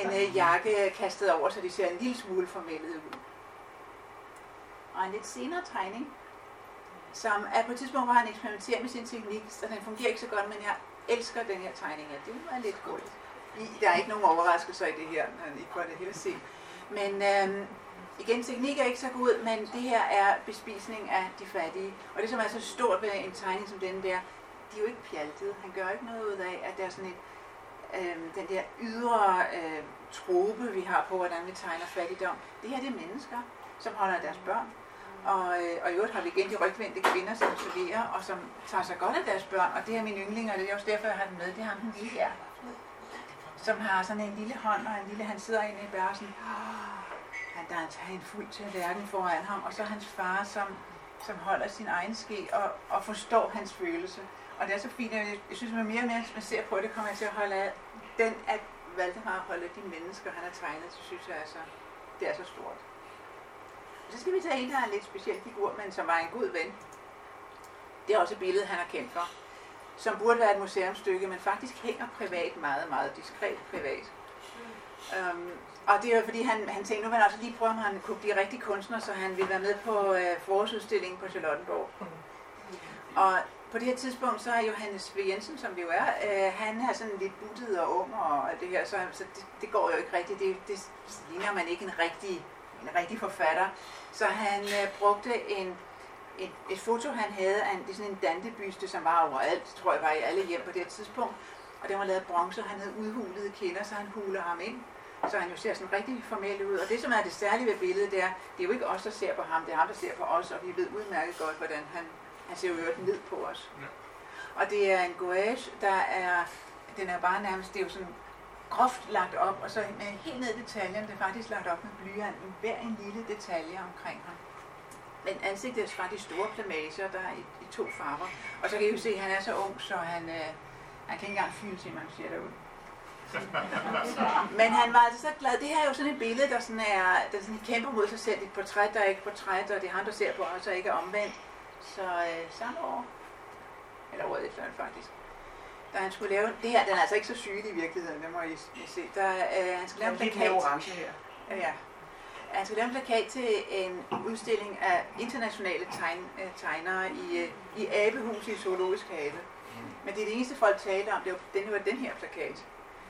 en øh, jakke kastet over, så de ser en lille smule formeldet ud. Og en lidt senere tegning, som er på et tidspunkt, hvor han eksperimenterer med sin teknik, så den fungerer ikke så godt, men jeg elsker den her tegning her. Det var lidt godt. I- Der er ikke nogen overraskelser i det her, men I kunne det hele se. Men øhm, igen, teknik er ikke så god, men det her er bespisning af de fattige. Og det, som er så stort ved en tegning som den der, de er jo ikke pjaltet. Han gør ikke noget ud af, at der er sådan et, øh, den der ydre øh, trope, vi har på, hvordan vi tegner fattigdom. Det her det er mennesker, som holder deres børn. Og, øh, og i øvrigt har vi igen de rygvendte kvinder, som studerer, og som tager sig godt af deres børn. Og det er min yndling, og det er også derfor, jeg har den med. Det er ham den lille her, som har sådan en lille hånd, og en lille, han sidder inde i bærsen. Oh, der er en fuld tallerken foran ham, og så hans far, som, som holder sin egen ske og, og forstår hans følelse. Og det er så fint, at jeg, jeg synes, at mere og mere man ser på det, kommer jeg til at holde af den, at Valdemar holder de mennesker, han har tegnet, så synes jeg altså, det er så stort. Så skal vi tage en, der er en lidt speciel figur, men som var en god ven. Det er også et billede, han har kendt for. Som burde være et museumsstykke, men faktisk hænger privat meget, meget diskret privat. Um, og det er jo fordi, han, han tænkte, nu vil han altså lige prøve, om han kunne blive rigtig kunstner, så han ville være med på øh, forårsudstillingen på Charlottenborg. Og på det her tidspunkt, så er Johannes V. Jensen, som det jo er, øh, han er sådan lidt buttet og ung og det her, så, så det, det går jo ikke rigtigt. Det, det ligner man ikke en rigtig, en rigtig forfatter. Så han øh, brugte en, et, et foto, han havde af en, det er sådan en dantebyste, som var overalt, tror jeg var i alle hjem på det her tidspunkt. Og den var lavet af bronze, og han havde udhulede kinder, så han huler ham ind. Så han jo ser sådan rigtig formel ud. Og det, som er det særlige ved billedet, det er, det er jo ikke os, der ser på ham, det er ham, der ser på os, og vi ved udmærket godt, hvordan han, han ser jo øvrigt ned på os. Og det er en gouache, der er, den er bare nærmest, det er jo sådan groft lagt op, og så med helt ned i detaljen, det er faktisk lagt op med blyanten, hver en lille detalje omkring ham. Men ansigtet er faktisk store plamager, der er i, i to farver. Og så kan I jo se, at han er så ung, så han, øh, han kan ikke engang fylde til, man ser derud. Men han var altså så glad. Det her er jo sådan et billede, der sådan er, der sådan kæmper mod sig selv. Et portræt, der er ikke portræt, og det er ham, der ser på os, og ikke er omvendt. Så øh, samme år, eller året efter faktisk, da han skulle lave, det her, den er altså ikke så syg i virkeligheden, det må I, I se. Der, øh, han skulle lave en er plakat. orange her. Ja. Han skulle lave en plakat til en udstilling af internationale tegn, øh, tegnere i, øh, i Abehus i Zoologisk Have. Men det er det eneste folk talte om, det var, den var den her plakat,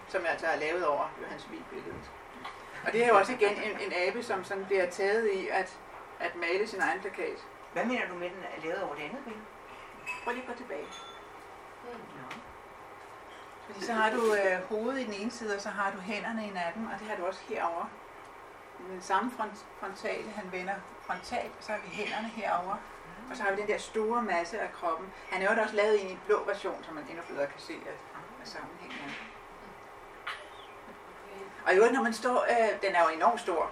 som jeg altså har lavet over Johannes Vig-billedet. Og det er jo også igen en, en abe, som sådan bliver taget i at, at male sin egen plakat. Hvad mener du med, den er lavet over det andet billede? Prøv lige at gå tilbage. Fordi så har du øh, hovedet i den ene side, og så har du hænderne i natten, og det har du også herover. Den samme front, frontale, han vender frontalt, og så har vi hænderne herover. Og så har vi den der store masse af kroppen. Han er jo også lavet i en blå version, så man endnu bedre kan se, at at sammenhængen er. Og i øvrigt, når man står, øh, den er jo enormt stor.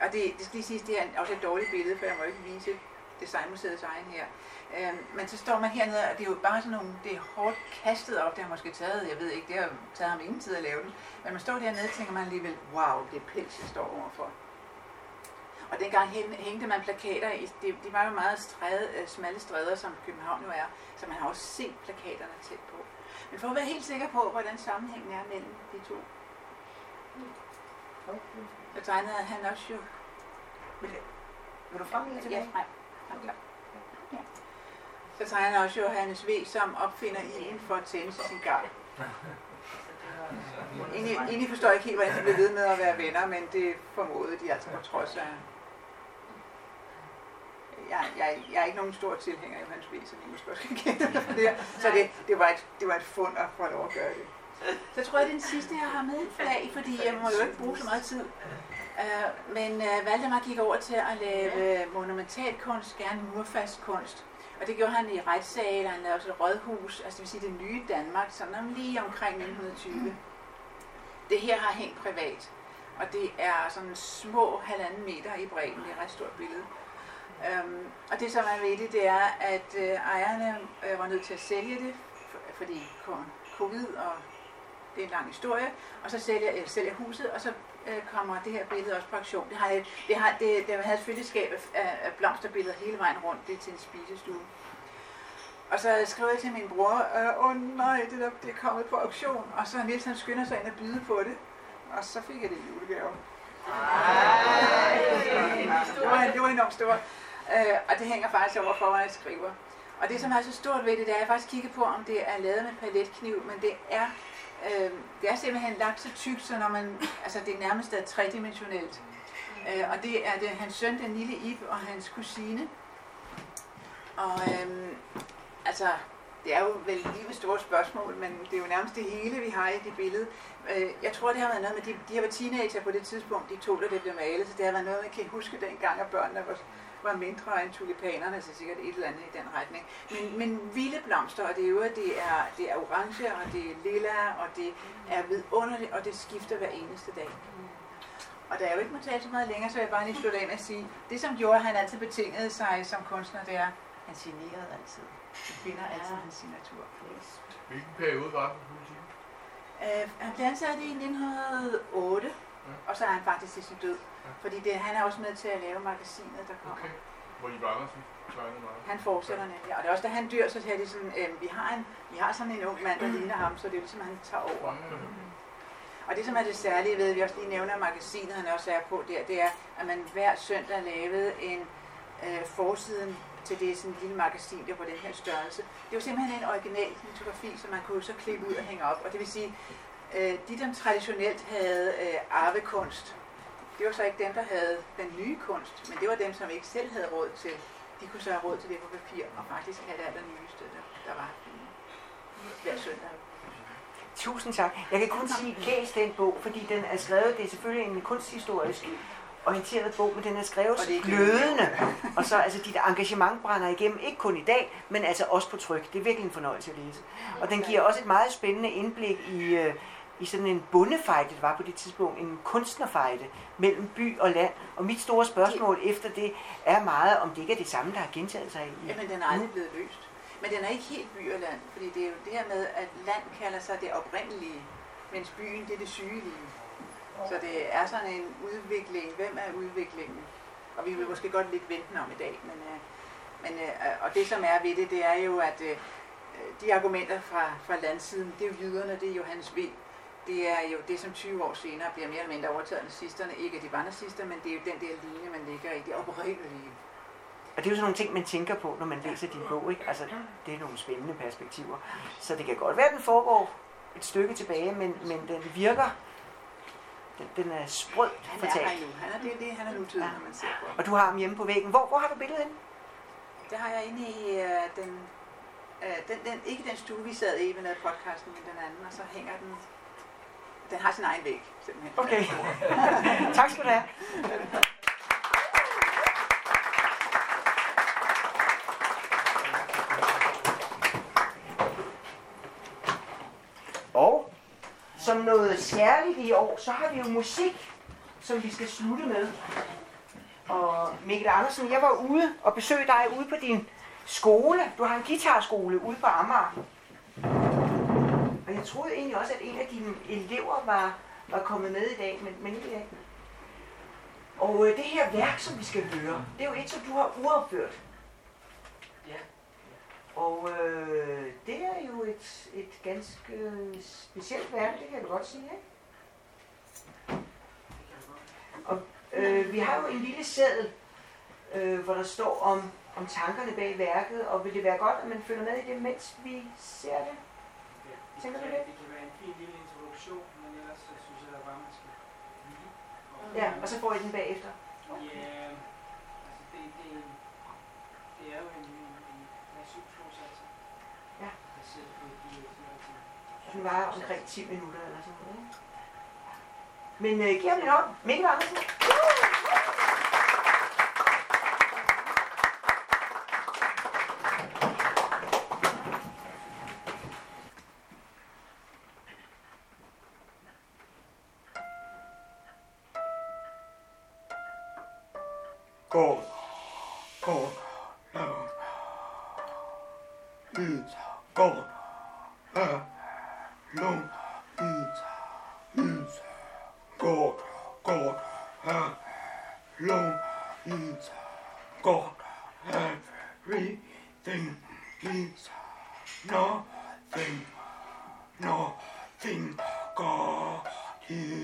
Og det, det skal lige siges, det er også et dårligt billede, for jeg må ikke vise Designmuseets egen her. Øh, men så står man hernede, og det er jo bare sådan nogle, det er hårdt kastet op, det har måske taget, jeg ved ikke, det har taget ham ingen tid at lave den. Men man står dernede, tænker man alligevel, wow, det er pels, jeg står overfor. Og dengang hængte man plakater i, de, de var jo meget stræde, øh, smalle stræder, som København jo er, så man har også set plakaterne tæt på. Men for at være helt sikker på, hvordan sammenhængen er mellem de to, så tegnede han også jo... Vil du frem Ja, tilbage? nej. Han er klar. Ja. Så tegner han også Johannes V. som opfinder ilden for at tænde sin cigar. Egentlig, egentlig forstår jeg ikke helt, hvordan de blev ved med at være venner, men det formodede de altså på trods af... Jeg, jeg, jeg er ikke nogen stor tilhænger af Johannes V., som I måske også kan kende det. Så det, det, var et, det var et fund at få lov at gøre det. Så jeg tror jeg, det er den sidste, jeg har med i flag, fordi jeg må jo ikke bruge så meget tid. Uh, men uh, Valdemar gik over til at lave monumentalkunst, gerne murfast kunst. Og det gjorde han i retssale, han lavede også et rådhus, altså det vil sige det nye Danmark, sådan om lige omkring 1920. Det her har hængt privat, og det er sådan små halvanden meter i bredden, det er et ret stort billede. Um, og det, som er ved det, det er, at uh, ejerne uh, var nødt til at sælge det, for, fordi co- covid, og det er en lang historie, og så sælger, jeg sælger huset, og så øh, kommer det her billede også på auktion. Det har, det har, det, det havde et følgeskab af, af, blomsterbilleder hele vejen rundt, det er til en spisestue. Og så skrev jeg til min bror, øh, åh oh, nej, det, der, det er kommet på auktion. Og så Niels han skynder sig ind og byde på det. Og så fik jeg det i julegave. Det var, det var enormt stort. Øh, og det hænger faktisk over for, hvad jeg skriver. Og det, som er så stort ved det, det er, at jeg faktisk kigger på, om det er lavet med paletkniv, men det er, øh, det er simpelthen lagt så tykt, så når man, altså det nærmest er tredimensionelt. Øh, og det er det, hans søn, den lille Ib, og hans kusine. Og øh, altså, det er jo vel livets store spørgsmål, men det er jo nærmest det hele, vi har i det billede. Øh, jeg tror, det har været noget med, de, de har været teenager på det tidspunkt, de to, der det blev malet, så det har været noget, man kan huske dengang, at børnene var, var mindre end tulipanerne, så sikkert et eller andet i den retning. Men, men vilde blomster, og det er jo, det er, det er orange, og det er lilla, og det er vidunderligt, og det skifter hver eneste dag. Og da jeg jo ikke må tale så meget længere, så vil jeg bare lige slutte af med at sige, det som gjorde, at han altid betingede sig som kunstner, det er, han signerede altid. Han finder altid hans signatur. Hvilken periode var det, kan du sige? Øh, han blev ansat i 1908, og så er han faktisk til sin død. Fordi det, han er også med til at lave magasinet, der kommer. Okay. Hvor I Andersen tegnede meget. Han fortsætter nemlig. Og det er også, da han dør, så siger de sådan, øh, vi, har en, vi har sådan en ung mand, der ligner ham, så det er ligesom, han tager over. Og det, som er det særlige ved, at vi også lige nævner magasinet, han også er på der, det er, at man hver søndag lavede en øh, forsiden til det sådan lille magasin, der på den her størrelse. Det var simpelthen en original litografi, som man kunne så klippe ud og hænge op. Og det vil sige, øh, de, der traditionelt havde øh, arvekunst, det var så ikke dem, der havde den nye kunst, men det var dem, som ikke selv havde råd til. De kunne så have råd til det på papir, og faktisk have det allernyeste, der, der var hver søndag. Tusind tak. Jeg kan kun sige, læs den bog, fordi den er skrevet, det er selvfølgelig en kunsthistorisk orienteret bog, men den er skrevet Og er glødende. Og så altså dit engagement brænder igennem, ikke kun i dag, men altså også på tryk. Det er virkelig en fornøjelse at læse. Og den giver også et meget spændende indblik i, øh, i sådan en bondefejde, det var på det tidspunkt, en kunstnerfejde mellem by og land. Og mit store spørgsmål efter det er meget, om det ikke er det samme, der har gentaget sig i. Jamen, den er aldrig blevet løst. Men den er ikke helt by og land, fordi det er jo det her med, at land kalder sig det oprindelige, mens byen det er det sygelige. Så det er sådan en udvikling. Hvem er udviklingen? Og vi vil måske godt lidt vente om i dag, men, øh, men øh, og det som er ved det, det er jo, at øh, de argumenter fra, fra landsiden, det er jo jyderne, det er Johannes V. Det er jo det, som 20 år senere bliver mere eller mindre overtaget af nazisterne. Ikke at de var nazister, men det er jo den der linje, man ligger i. Det oprindelige. Og det er jo sådan nogle ting, man tænker på, når man læser din bog. Ikke? Altså, det er nogle spændende perspektiver. Så det kan godt være, at den foregår et stykke tilbage, men, men den virker. Den, den er sprødt Han er fortalt. her nu. Han er, det, er det, han er nutiden, ja. når man ser på ham. Og du har ham hjemme på væggen. Hvor, hvor har du billedet henne? Det har jeg inde i øh, den, øh, den, den, ikke den stue, vi sad i, lavede podcasten, men den anden, og så hænger den, den har sin egen væg, simpelthen. Okay. tak skal du have. Og som noget særligt i år, så har vi jo musik, som vi skal slutte med. Og Mikkel Andersen, jeg var ude og besøgte dig ude på din skole. Du har en guitarskole ude på Amager. Og jeg troede egentlig også, at en af dine elever var, var kommet med i dag, men, men ikke i dag. Og øh, det her værk, som vi skal høre, det er jo et, som du har uopført. Ja. Og øh, det er jo et, et ganske specielt værk, det kan du godt sige, ikke? Og øh, vi har jo en lille seddel, øh, hvor der står om, om tankerne bag værket, og vil det være godt, at man følger med i det, mens vi ser det? Tænker du det? det kan være en fin lille introduktion, men ellers så synes jeg da bare, man skal lytte. Ja, og så får I den bagefter. Ja, altså det, det, det er jo en, en, en nationalsatser. Ja. Baseret på de her Den var omkring 10 minutter eller sådan noget. Men øh, giv ham en hånd. Mikkel Andersen. Gå. Gå. Ud. Gå. Ud. Lung. Ud. Ud. Gå. Gå. Lung. Ud. Gå. Everything is nothing. Nothing. God is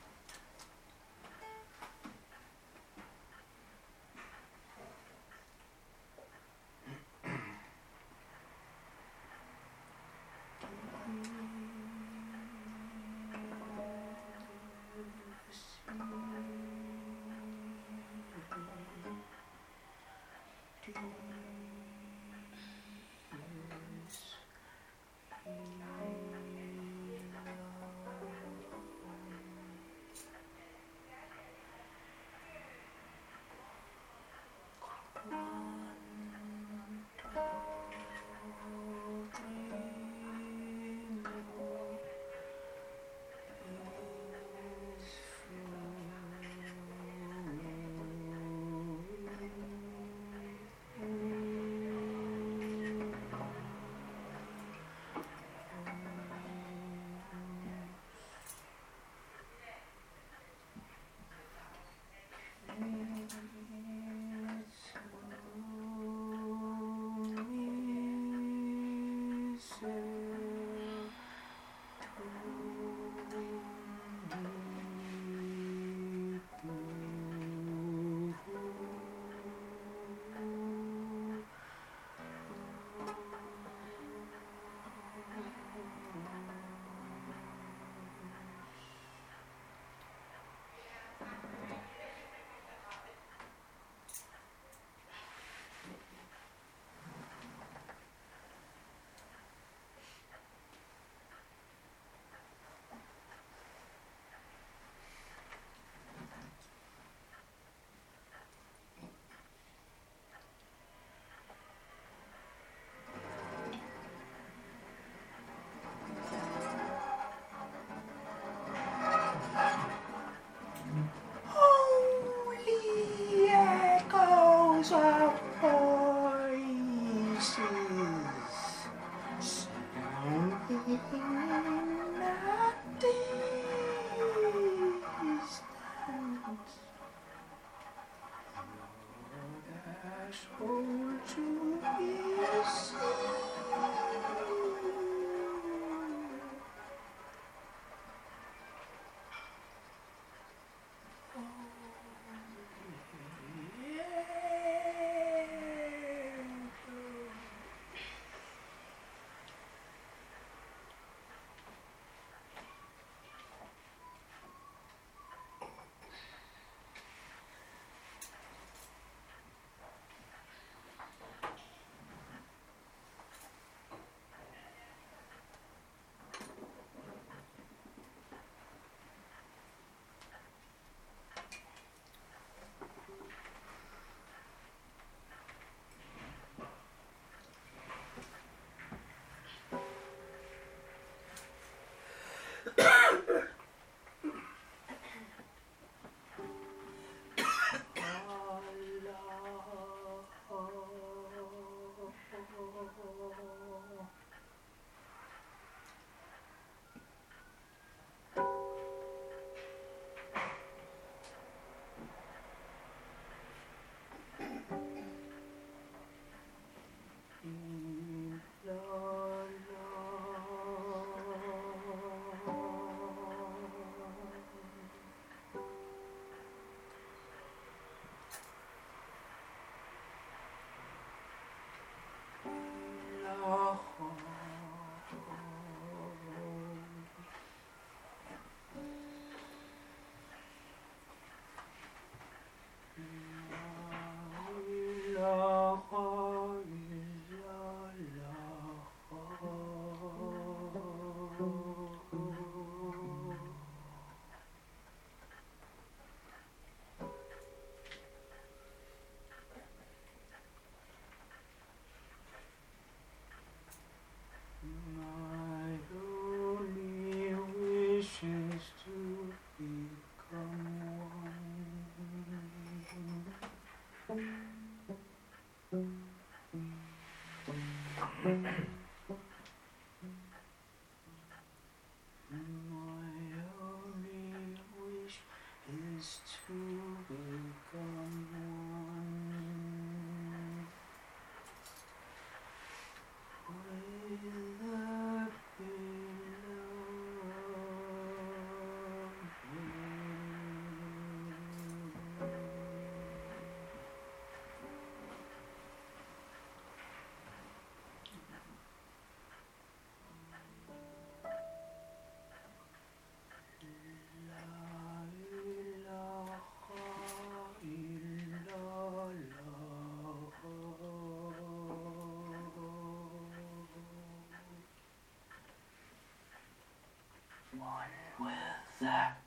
With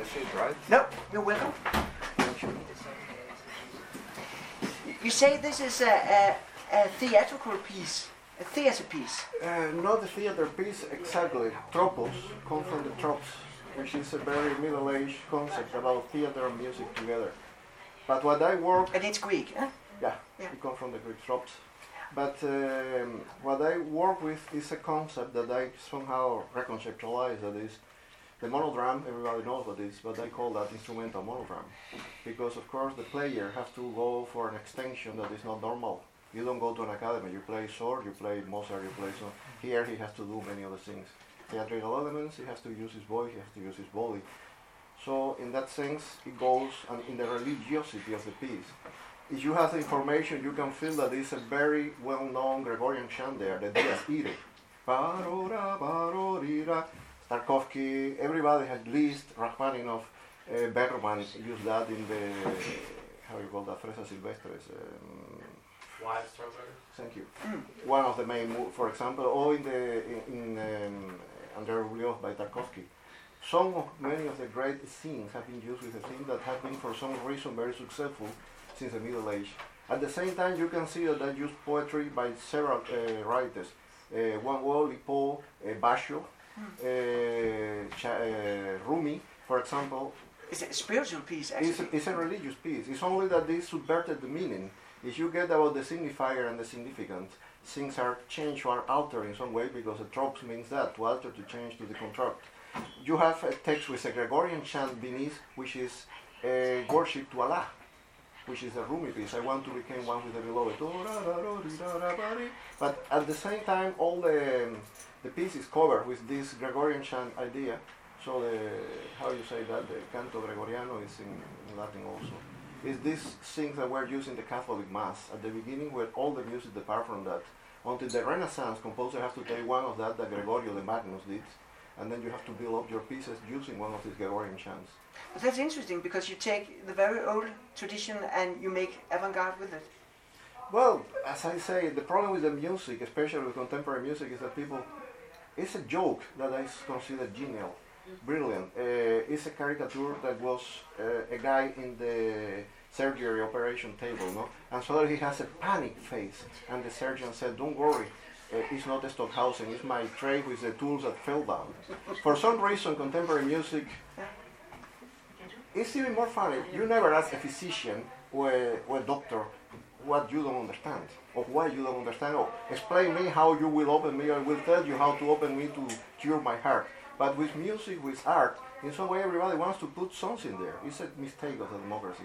don't mind if I sit, right? No, you're welcome. You say this is a, a, a theatrical piece, a theater piece. Uh, not a theater piece exactly. Tropos come from the tropes, which is a very middle-aged concept about theater and music together. But what I work and it's Greek, huh? Yeah, it comes from the Greek tropes. But um, what I work with is a concept that I somehow reconceptualize. That is the monodrum, Everybody knows what it is, but I call that instrumental monodrum. because, of course, the player has to go for an extension that is not normal. You don't go to an academy. You play sword, you play Mozart, you play so. Here he has to do many other things. Theatrical elements. He has to use his voice. He has to use his body. So in that sense, it goes and in the religiosity of the piece. If you have the information, you can feel that it's a very well-known Gregorian chant there, the Dies Irae. Tarkovsky, everybody has Liszt, Rachmaninoff, uh, Bergman used that in the, how you call that, Fresa Silvestres. Um, Wild. Thank you. One of the main, for example, or in the in, in um, Andrei Rublev by Tarkovsky. Some of many of the great scenes have been used with a theme that has been for some reason very successful since the Middle Age. At the same time, you can see that they use poetry by several uh, writers. Uh, one Wall, Poe, uh, Basho, uh, Rumi, for example. It's a spiritual piece, It's a, it's a religious piece. It's only that they subverted the meaning. If you get about the signifier and the significant, things are changed or altered in some way because the tropes means that, to alter, to change, to deconstruct. You have a text with a Gregorian chant beneath, which is a worship to Allah, which is a Rumi piece. I want to become one with the beloved. But at the same time, all the the piece is covered with this Gregorian chant idea. So the how you say that the canto gregoriano is in, in Latin also. Is these things that were used in the Catholic Mass at the beginning, where all the music depart from that. Until the Renaissance, composer has to take one of that that Gregorio the Magnus did, and then you have to build up your pieces using one of these Gregorian chants. But that's interesting because you take the very old tradition and you make avant-garde with it. Well, as I say, the problem with the music, especially with contemporary music, is that people, it's a joke that I consider genial, brilliant. Uh, it's a caricature that was uh, a guy in the surgery operation table, no? And suddenly he has a panic face, and the surgeon said, "Don't worry, uh, it's not a Stockhausen, it's my tray with the tools that fell down." For some reason, contemporary music it's even more funny. You never ask a physician or a, or a doctor what you don't understand or why you don't understand. Or explain me how you will open me. I will tell you how to open me to cure my heart. But with music, with art, in some way, everybody wants to put something there. It's a mistake of the democracy.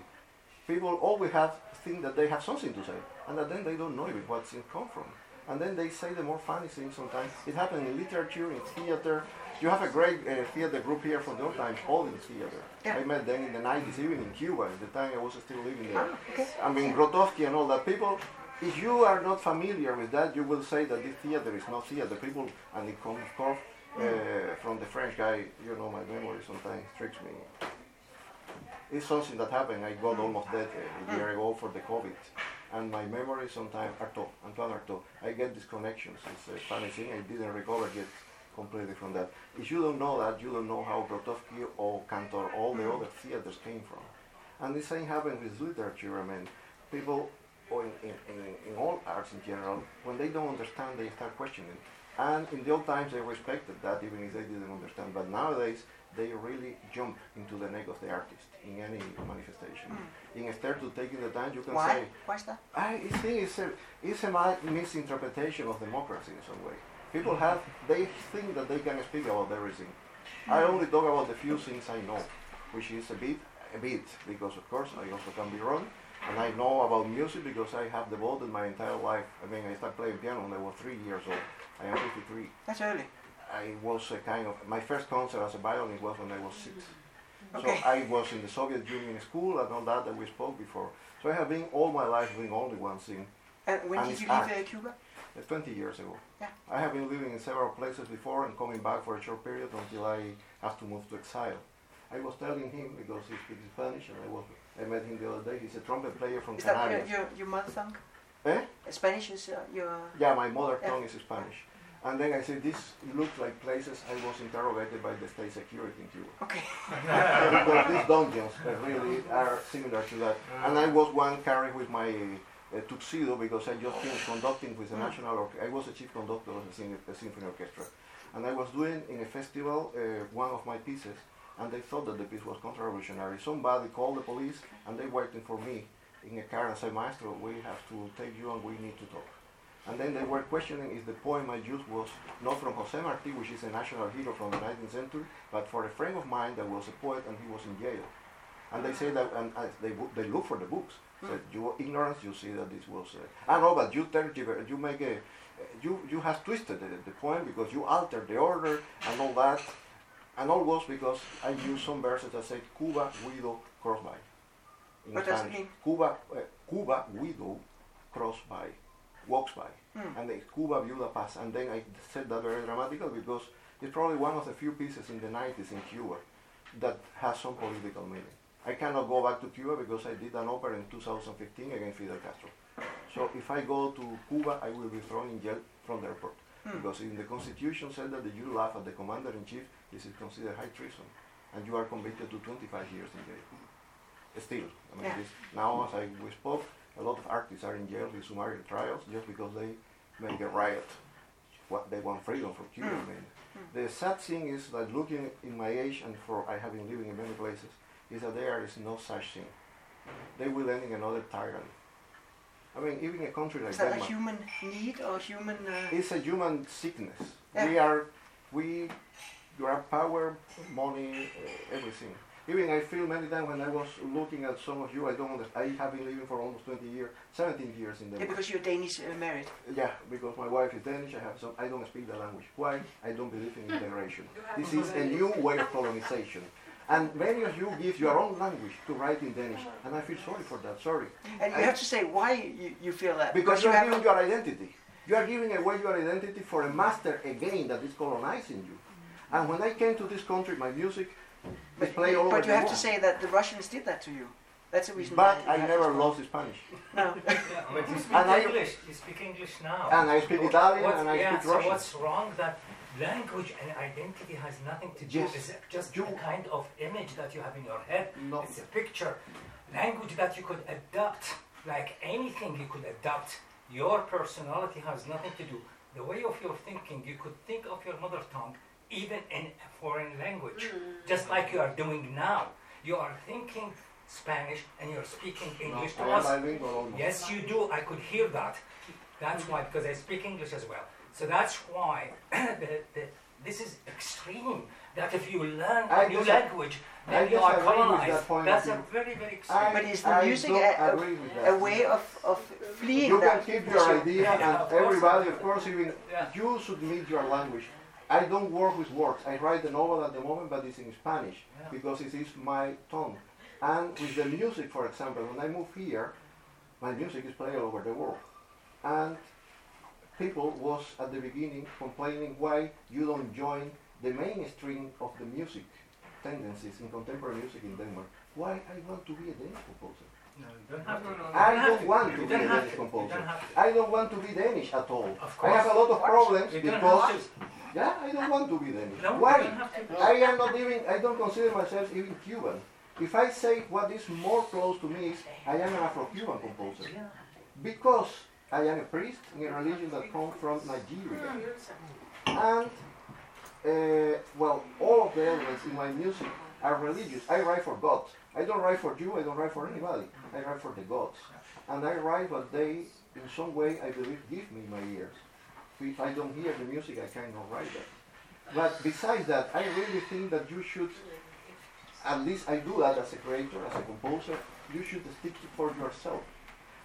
People always have think that they have something to say, and that then they don't know even what's it come from. And then they say the more funny things sometimes. It happens in literature, in theater. You have a great uh, theater group here from those times, all in theater. Yeah. I met them in the 90s, even in Cuba, at the time I was still living there. Ah, okay. I mean, Grotowski and all that. People, if you are not familiar with that, you will say that this theater is not theater. People, and it comes, of course, uh, from the French guy, you know, my memory sometimes tricks me. It's something that happened. I got almost dead uh, a year ago for the COVID. And my memory sometimes, Artaud, Antoine Artaud, I get these connections. It's a funny thing. I didn't recover yet completely from that. If you don't know that, you don't know how Grotowski or Cantor, all the other theaters came from. And the same happens with literature. I mean, people, or in, in, in, all arts in general, when they don't understand, they start questioning. And in the old times, they respected that, even if they didn't understand. But nowadays, they really jump into the neck of the artist in any manifestation. Hmm. Instead of taking the time, you can Why? say, Why's that? I think it's a, it's a misinterpretation of democracy in some way. People have, they think that they can speak about everything. I only talk about the few things I know, which is a bit, a bit, because of course I also can be wrong. And I know about music because I have devoted my entire life. I mean, I started playing piano when I was three years old. I am 53. That's early. I was a kind of, my first concert as a violinist was when I was six. Okay. So I was in the Soviet Union school and all that that we spoke before. So I have been all my life doing only one thing. And when and did you leave art. uh, Cuba? Uh, 20 years ago. Yeah. I have been living in several places before and coming back for a short period until I have to move to exile. I was telling him because he speaks Spanish and I was I met him the other day. He's a trumpet player from Is that your, your, your mother tongue? Eh? Spanish is uh, your... Yeah, my mother Yeah. tongue is Spanish. And then I said, this looks like places I was interrogated by the state security in Cuba. Okay. because these dungeons uh, really are similar to that. And I was one carried with my uh, tuxedo because I just finished conducting with the National Orchestra. I was a chief conductor of the, sym- the symphony orchestra. And I was doing in a festival uh, one of my pieces, and they thought that the piece was counter-revolutionary. Somebody called the police, and they waiting for me in a car and said, Maestro, we have to take you and we need to talk. And then they were questioning if the poem I used was not from Jose Marti, which is a national hero from the 19th century, but for a friend of mine that was a poet and he was in jail. And they say that, and uh, they, they look for the books. Said, you are ignorance, you see that this was. Uh, I know, but you tergiver, you make a, you you have twisted the, the poem because you altered the order and all that, and all was because I used some verses that said Cuba widow cross by. In What does it mean? Cuba, uh, Cuba widow cross by, walks by, Hmm. and the Cuba viuda paz. And then I said that very dramatically because it's probably one of the few pieces in the 90s in Cuba that has some political meaning. I cannot go back to Cuba because I did an opera in 2015 against Fidel Castro. So if I go to Cuba, I will be thrown in jail from the airport. Hmm. Because in the Constitution said that if you laugh at the commander-in-chief, this is considered high treason. And you are convicted to 25 years in jail. Still, I mean, Yeah. this, now as I we spoke, a lot of artists are in jail with summary trials just because they make a riot. What they want freedom for Cuba. I mean, the sad thing is that looking in my age and for I have been living in many places, is that there is no such thing. They will end in another tyrant. I mean, even a country like Is that a human need or human... Uh, it's a human sickness. Yeah. We are, we, you have power, money, uh, everything. Even I feel many times when I was looking at some of you, I don't understand. I have been living for almost 20 years, 17 years in Denmark. Yeah, because you're Danish uh, married. Yeah, because my wife is Danish, I have some, I don't speak the language. Why? I don't believe in integration. This is a new way of colonization. And many of you give your own language to write in Danish, and I feel sorry for that, sorry. And you I- have to say why you, you feel that. because you you are have giving your identity. You are giving away your identity for a master again that is colonizing you. And when I came to this country, my music is played all over the But you the have to say that the Russians did that to you. That's the reason But why. I never to- lost Spanish. No. But you speak And I- English. You speak English now. And I speak Italian What's- and I yeah, speak so Russian. what's wrong that language and identity has nothing to do? Yes. It's just a kind of image that you have in your head. No. It's a picture. Language that you could adapt, like anything you could adapt. Your personality has nothing to do. The way of your thinking, you could think of your mother tongue even in a foreign language, mm. just like you are doing now. You are thinking Spanish and you're speaking English No, to us. Yes, you do. I could hear that. That's why, because I speak English as well. So that's why the, the, this is extreme. That if you learn I a new language, I then you are colonized. that point That's a very, very extreme. I- But is the I music a, a, a way of, of fleeing You can keep your idea, Yeah, and of course. everybody, of course, even Yeah. you submit your language. I don't work with words. I write the novel at the moment, but it's in Spanish Yeah. because it is my tongue. And with the music, for example, when I move here, my music is played all over the world. And people was at the beginning complaining why you don't join the mainstream of the music tendencies in contemporary music in Denmark. Why I want to be a Danish composer. No, you don't have to. I don't want to be a have Danish composer. don't have to. I don't want to be Danish at all. Of I have a lot of problems You because yeah, I don't want to be Danish. No, Why? don't have to. I am not even. I don't consider myself even Cuban. If I say what is more close to me is I am an Afro-Cuban composer because I am a priest in a religion that comes from Nigeria. And uh, well, all of the elements in my music are religious. I write for God. I don't write for you. I don't write for anybody. I write for the gods, and I write what they, in some way, I believe, give me my ears. If I don't hear the music, I cannot write that. But besides that, I really think that you should, at least I do that as a creator, as a composer, you should stick to for yourself.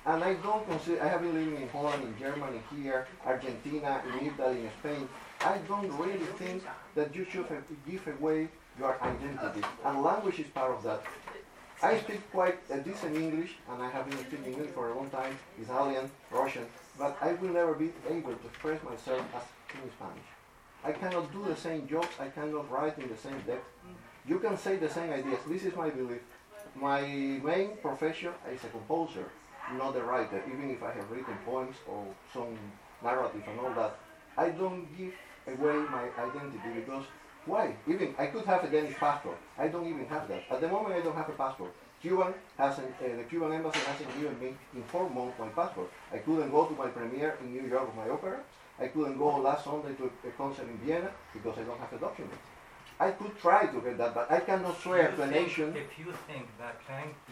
And I don't consider, I have been living in Holland, in Germany, here, Argentina, in Italy, in Spain. I don't really think that you should give away your identity. And language is part of that. I speak quite a decent English, and I have been speaking English for a long time, Italian, Russian, but I will never be able to express myself as in Spanish. I cannot do the same jokes, I cannot write in the same depth. You can say the same ideas. This is my belief. My main profession is a composer, not a writer, even if I have written poems or some narrative and all that. I don't give away my identity because why? Even I could have a Danish passport. I don't even have that. At the moment, I don't have a passport. Cuban hasn't, uh, the Cuban embassy hasn't given me in four months my passport. I couldn't go to my premiere in New York of my opera. I couldn't go last Sunday to a concert in Vienna because I don't have a document. I could try to get that, but I cannot swear to a nation. If you think that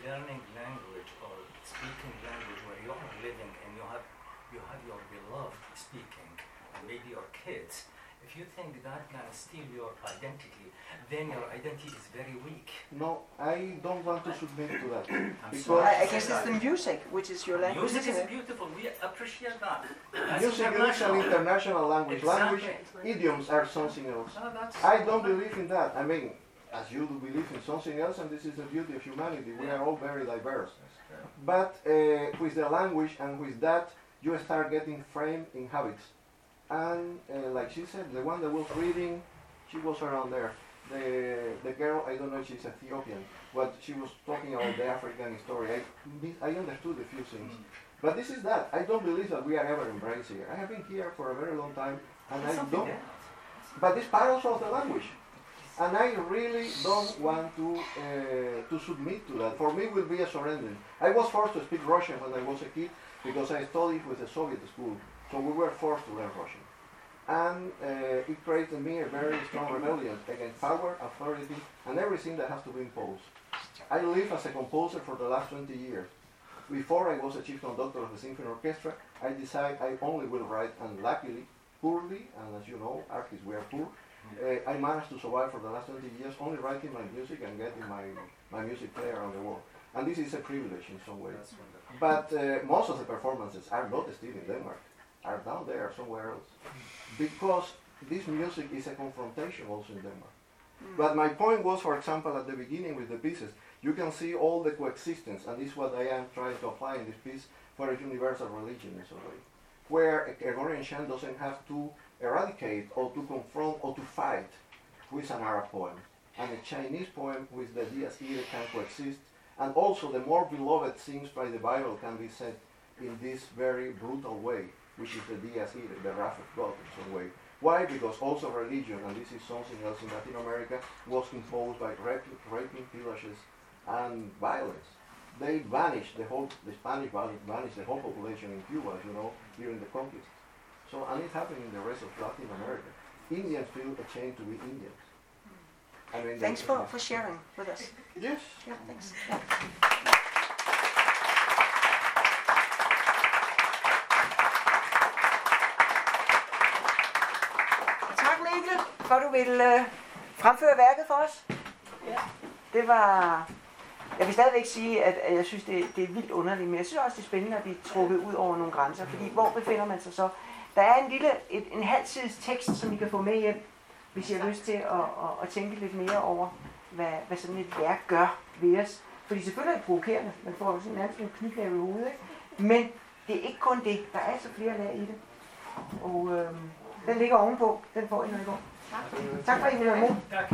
learning language or speaking language where you are living and you have you have your beloved speaking and maybe your kids, if you think that can steal your identity, then your identity is very weak. No, I don't want to submit to that. I'm because I, I guess it's the music, which is your language. Music isn't is it? beautiful. We appreciate that. That's music is an international. international language. Language, idioms are something else. No, I don't believe in that. I mean, as you do believe in something else, and this is the beauty of humanity. We are all very diverse. But uh, with the language and with that, you start getting framed in habits. And uh, like she said, the one that was reading, she was around there. The, the girl, I don't know if she's Ethiopian, but she was talking about the African story. I, I understood a few things. But this is that. I don't believe that we are ever embraced here. I have been here for a very long time, and I don't. But it's part also of the language. And I really don't want to uh, to submit to that. For me, it will be a surrender. I was forced to speak Russian when I was a kid because I studied with a Soviet school, so we were forced to learn Russian. And uh, it created in me a very strong rebellion against power, authority, and everything that has to be imposed. I live as a composer for the last 20 years. Before I was a chief conductor of the symphony orchestra, I decided I only will write, and luckily, poorly, and as you know, artists we are poor, uh, I managed to survive for the last 20 years only writing my music and getting my, my music played around the world. And this is a privilege in some way. But uh, most of the performances are not still in Denmark, are down there somewhere else. Because this music is a confrontation also in Denmark. But my point was, for example, at the beginning with the pieces, you can see all the coexistence, and this is what I am trying to apply in this piece for a universal religion in some way, where a Gregorian chant doesn't have to eradicate or to confront or to fight with an Arab poem. And a Chinese poem with the Dies Irae can coexist, and also the more beloved things by the Bible can be said in this very brutal way, which is the Dies Irae, the wrath of God in some way. Why? Because also religion, and this is something else in Latin America, was imposed by raping, raping pillages, and violence. They vanished, the whole, the Spanish vanished the whole population in Cuba, you know, during the conquest. So, and it happened in the rest of Latin America. Indians feel ashamed to be Indians. I mean, Thanks for, for sharing with us. Yes. Yeah, thanks. Yeah. Tak Mikkel, for at du vil øh, fremføre værket for os. Ja. Det var... Jeg vil stadigvæk sige, at at jeg synes, det, det er vildt underligt, men jeg synes også, det er spændende at blive trukket ud over nogle grænser, fordi hvor befinder man sig så? Der er en lille, et, en halv sides tekst, som I kan få med hjem, hvis I har lyst til at, at, at tænke lidt mere over, hvad, hvad sådan et værk gør ved os. Fordi selvfølgelig er det provokerende, man får jo sådan nærmest en knytnæve i hovedet, ikke? men det er ikke kun det, der er altså flere lag i det. Og øhm, den ligger ovenpå, den får I, når I går. Tak for, at I vil være med. Tak.